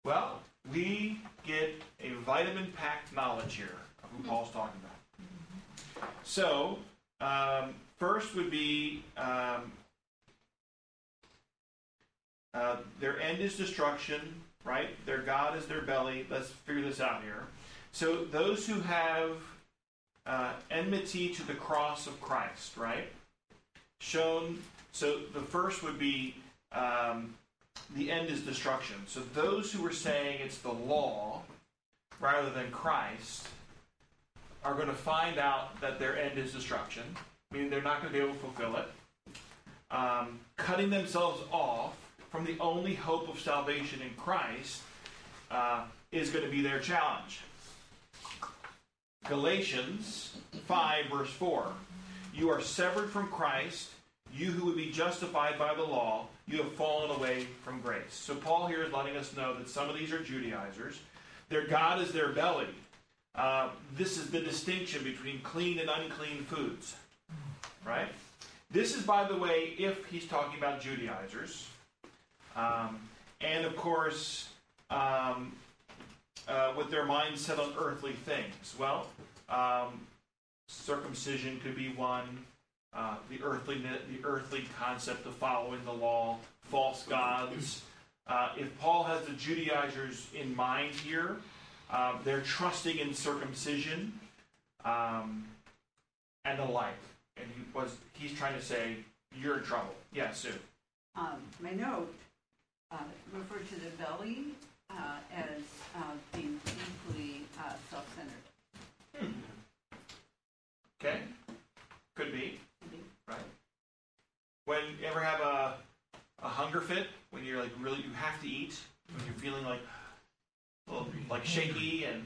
[SPEAKER 2] Well, we get a vitamin packed knowledge here of who Paul's talking about. So, um, first would be um, uh, their end is destruction, right? Their God is their belly. Let's figure this out here. So, those who have uh, enmity to the cross of Christ, right? Shown. So, the first would be um, the end is destruction. So, those who are saying it's the law rather than Christ are going to find out that their end is destruction, meaning they're not going to be able to fulfill it. Um, cutting themselves off from the only hope of salvation in Christ uh, is going to be their challenge. Galatians 5, verse 4. You are severed from Christ, you who would be justified by the law, you have fallen away from grace. So, Paul here is letting us know that some of these are Judaizers. Their God is their belly. Uh, this is the distinction between clean and unclean foods. Right? This is, by the way, if he's talking about Judaizers. Um, and of course, um, uh, with their minds set on earthly things. Well, um, circumcision could be one. Uh, the earthly the earthly concept of following the law, false gods. Uh, if Paul has the Judaizers in mind here, uh, they're trusting in circumcision um, and the like. And he was he's trying to say you're in trouble. Yeah, Sue.
[SPEAKER 6] Um, my note, uh, referred to the belly, uh, as, uh, being deeply, uh, self-centered.
[SPEAKER 2] Okay, could be. Right. When you ever have a a hunger fit, when you're like really you have to eat, when you're feeling like a little like shaky and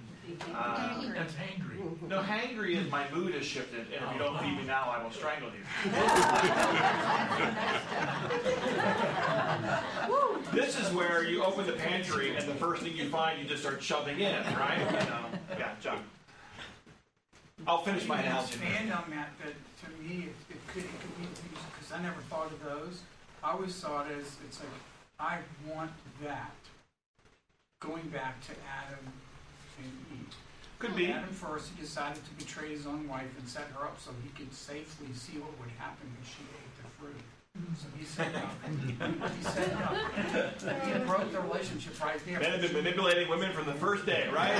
[SPEAKER 2] uh,
[SPEAKER 3] That's angry.
[SPEAKER 2] no hangry is my mood has shifted, and if you don't feed me now, I will strangle you. this is where you open the pantry and the first thing you find you just start shoving in, right? You know, yeah, John. I'll finish my
[SPEAKER 13] You can
[SPEAKER 2] analogy.
[SPEAKER 13] Expand on that, that to me, it, it could, it could be, because I never thought of those. I always saw it as, it's like, I want that. Going back to Adam and Eve.
[SPEAKER 2] Could be.
[SPEAKER 13] Adam first, he decided to betray his own wife and set her up so he could safely see what would happen when she ate the fruit. So he set up, he set up, he broke the relationship right there.
[SPEAKER 2] Men have been manipulating women from the first day, right?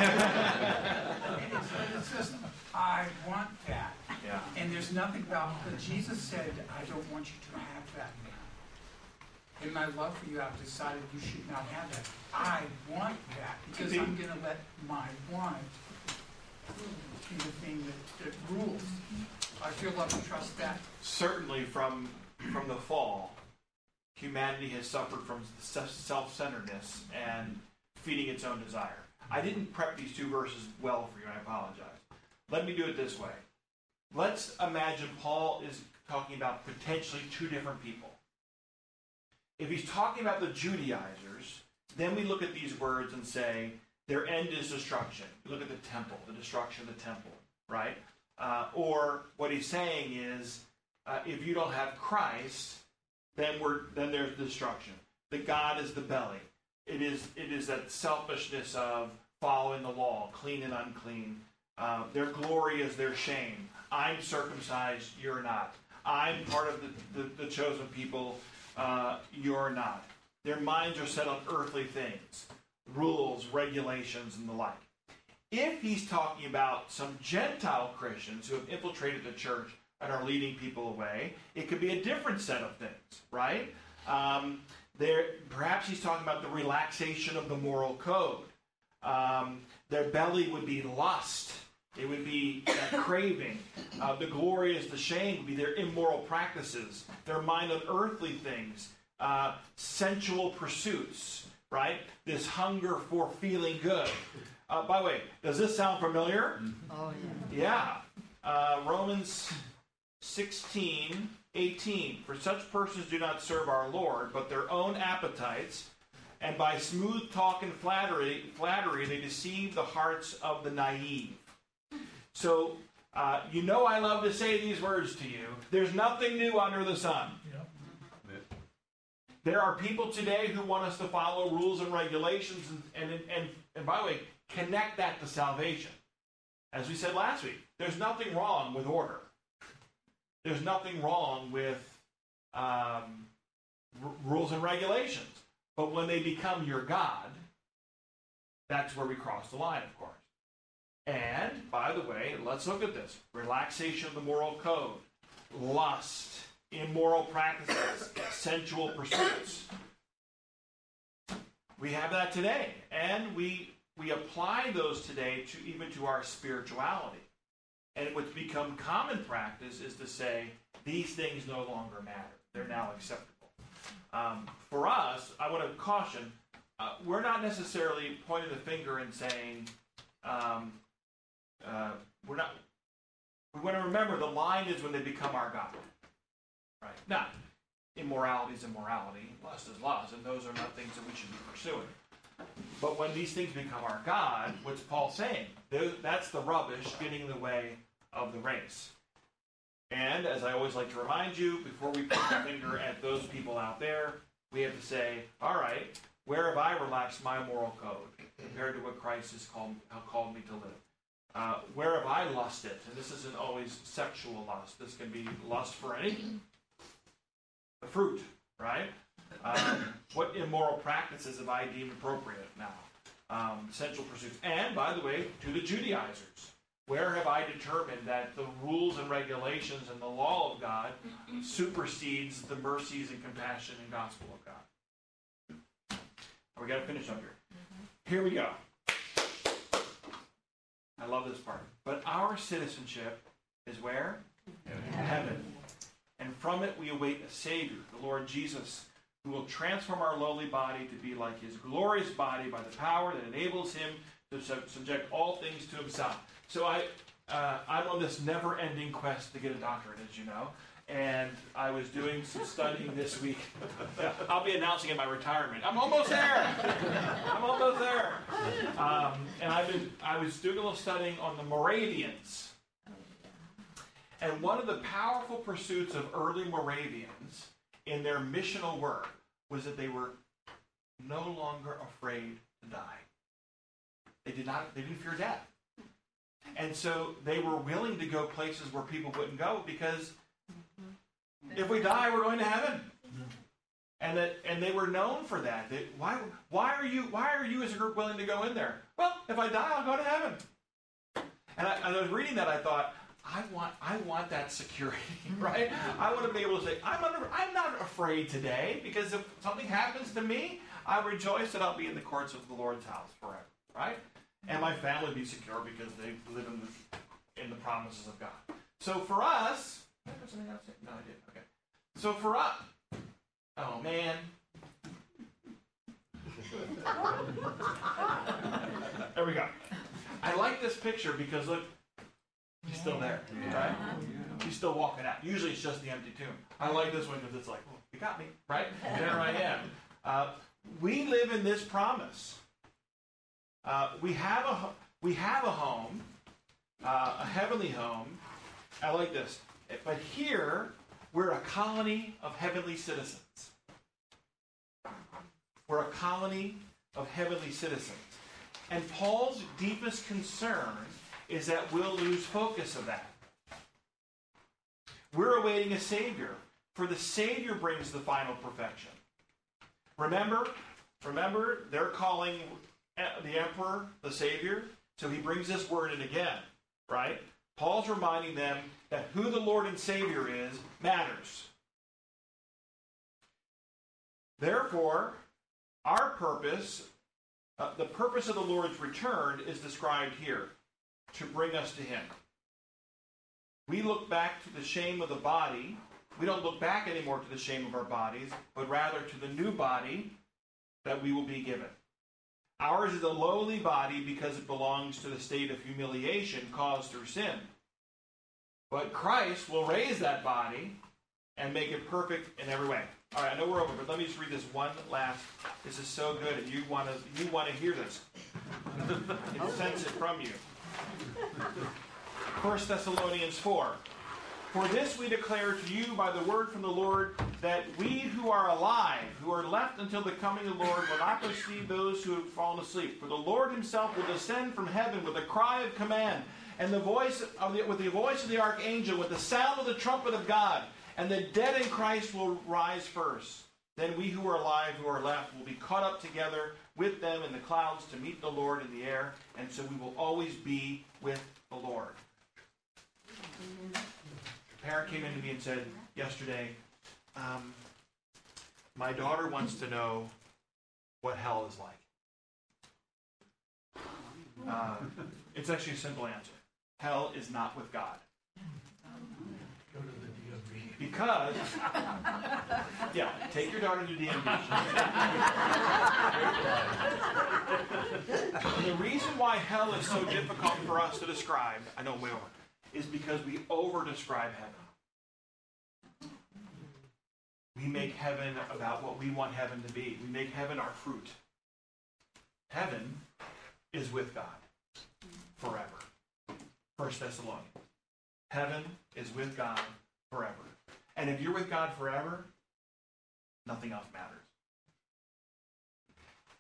[SPEAKER 13] It's, it's just, I want that.
[SPEAKER 2] Yeah.
[SPEAKER 13] And there's nothing about, but Jesus said, I don't want you to have that now. In my love for you, I've decided you should not have that. I want that, because I'm gonna let my want be the thing that, that rules. I feel love and trust that.
[SPEAKER 2] Certainly, from from the fall, humanity has suffered from self-centeredness and feeding its own desire. I didn't prep these two verses well for you, and I apologize. Let me do it this way. Let's imagine Paul is talking about potentially two different people. If he's talking about the Judaizers, then we look at these words and say, their end is destruction. We look at the temple, the destruction of the temple, right? Uh, or what he's saying is, uh, if you don't have Christ, then we're then there's destruction. The God is the belly. It is it is that selfishness of following the law, clean and unclean. Uh, their glory is their shame. I'm circumcised, you're not. I'm part of the, the, the chosen people, uh, you're not. Their minds are set on earthly things. rules, regulations, and the like. If he's talking about some Gentile Christians who have infiltrated the church and are leading people away, it could be a different set of things, right? Um, there, perhaps he's talking about the relaxation of the moral code. Um, their belly would be lust. It would be that craving. Uh, the glory is the shame would be their immoral practices, their mind on earthly things, uh, sensual pursuits, right? This hunger for feeling good. Uh, by the way, does this sound familiar?
[SPEAKER 6] Oh, yeah.
[SPEAKER 2] Yeah. Uh, Romans 16, 18. For such persons do not serve our Lord, but their own appetites, and by smooth talk and flattery, flattery they deceive the hearts of the naive. So, uh, you know I love to say these words to you. There's nothing new under the sun. There are people today who want us to follow rules and regulations, and, and, and, and by the way, connect that to salvation. As we said last week, there's nothing wrong with order. There's nothing wrong with um, r- rules and regulations. But when they become your God, that's where we cross the line, of course. And, by the way, let's look at this relaxation of the moral code, lust, immoral practices, [coughs] sensual pursuits. We have that today, and we we apply those today to even to our spirituality. And what's become common practice is to say these things no longer matter; they're now acceptable. Um, for us, I want to caution: uh, we're not necessarily pointing the finger and saying um, uh, we're not. We want to remember the line is when they become our God. Right? Now, immorality is immorality, lust is lust, and those are not things that we should be pursuing. But when these things become our God, what's Paul saying? That's the rubbish getting in the way of the race. And as I always like to remind you, before we point the finger at those people out there, we have to say, all right, where have I relaxed my moral code compared to what Christ has called, called me to live? Uh, where have I lost it? And this isn't always sexual lust. This can be lust for anything. The fruit, right? Um, what immoral practices have I deemed appropriate now? Um, sensual pursuits. And, by the way, to the Judaizers, where have I determined that the rules and regulations and the law of God supersedes the mercies and compassion and gospel of God? We got to finish up here. Here we go. I love this part. But our citizenship is where? Heaven. Heaven. And from it we await a Savior, the Lord Jesus, who will transform our lowly body to be like his glorious body by the power that enables him to sub- subject all things to himself. So I, uh, I'm on this never-ending quest to get a doctorate, as you know. And I was doing some studying this week. [laughs] I'll be announcing in my retirement. I'm almost there. [laughs] I'm almost there. Um, and I've been, I was doing a little studying on the Moravians. And one of the powerful pursuits of early Moravians in their missional work was that they were no longer afraid to die. They did not they didn't fear death. And so they were willing to go places where people wouldn't go because if we die, we're going to heaven. And that and they were known for that. They, why why are you why are you as a group willing to go in there? Well, if I die, I'll go to heaven. And I, I was reading that, I thought, I want I want that security, [laughs] right? I want to be able to say, I'm under, I'm not afraid today because if something happens to me, I rejoice that I'll be in the courts of the Lord's house forever, right? And my family be secure because they live in the in the promises of God. So for us, I have something else? No, I did. Okay. So for us, oh man. there we go. I like this picture because look, he's still there, right? He's still walking out. Usually it's just the empty tomb. I like this one because it's like, oh, you got me, right? There I am. Uh, we live in this promise. Uh, we have a we have a home, uh, a heavenly home. I like this. But here we're a colony of heavenly citizens. We're a colony of heavenly citizens. And Paul's deepest concern is that we'll lose focus of that. We're awaiting a Savior, for the Savior brings the final perfection. Remember, remember, they're calling the emperor, the savior. So he brings this word in again, right? Paul's reminding them that who the Lord and Savior is matters. Therefore, our purpose, uh, the purpose of the Lord's return, is described here to bring us to Him. We look back to the shame of the body. We don't look back anymore to the shame of our bodies, but rather to the new body that we will be given. Ours is a lowly body because it belongs to the state of humiliation caused through sin. But Christ will raise that body and make it perfect in every way. All right, I know we're over, but let me just read this one last. This is so good, and you want to you want to hear this. [laughs] and sense it from you. 1 Thessalonians 4. For this we declare to you by the word from the Lord that we who are alive, who are left until the coming of the Lord, will not perceive those who have fallen asleep. For the Lord himself will descend from heaven with a cry of command, and the voice of the, with the voice of the archangel, with the sound of the trumpet of God, and the dead in Christ will rise first. Then we who are alive, who are left, will be caught up together with them in the clouds to meet the Lord in the air, and so we will always be with the Lord. A parent came in to me and said yesterday, um, my daughter wants to know what hell is like. Uh, it's actually a simple answer. Hell is not with God. Go to the DMV. Because, yeah, take your daughter to the DMV. [laughs] The reason why hell is so difficult for us to describe, I know way over, is because we over describe heaven. We make heaven about what we want heaven to be. We make heaven our fruit. Heaven is with God forever. First Thessalonians. Heaven is with God forever. And if you're with God forever, nothing else matters.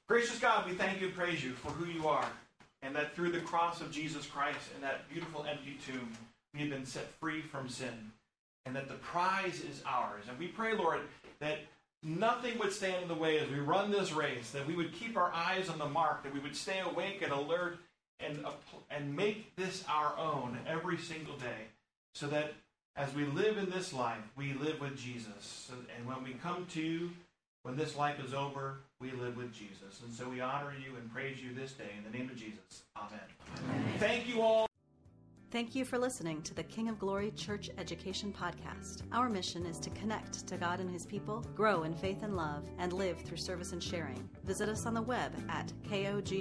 [SPEAKER 2] Gracious God, we thank you and praise you for who you are, and that through the cross of Jesus Christ and that beautiful empty tomb, we have been set free from sin, and that the prize is ours. And we pray, Lord, that nothing would stand in the way as we run this race, that we would keep our eyes on the mark, that we would stay awake and alert and, and make this our own every single day, so that as we live in this life, we live with Jesus. And when we come to, when this life is over, we live with Jesus. And so we honor you and praise you this day in the name of Jesus. Amen. Amen. Thank you all.
[SPEAKER 1] Thank you for listening to the King of Glory Church Education Podcast. Our mission is to connect to God and His people, grow in faith and love, and live through service and sharing. Visit us on the web at kogva.org.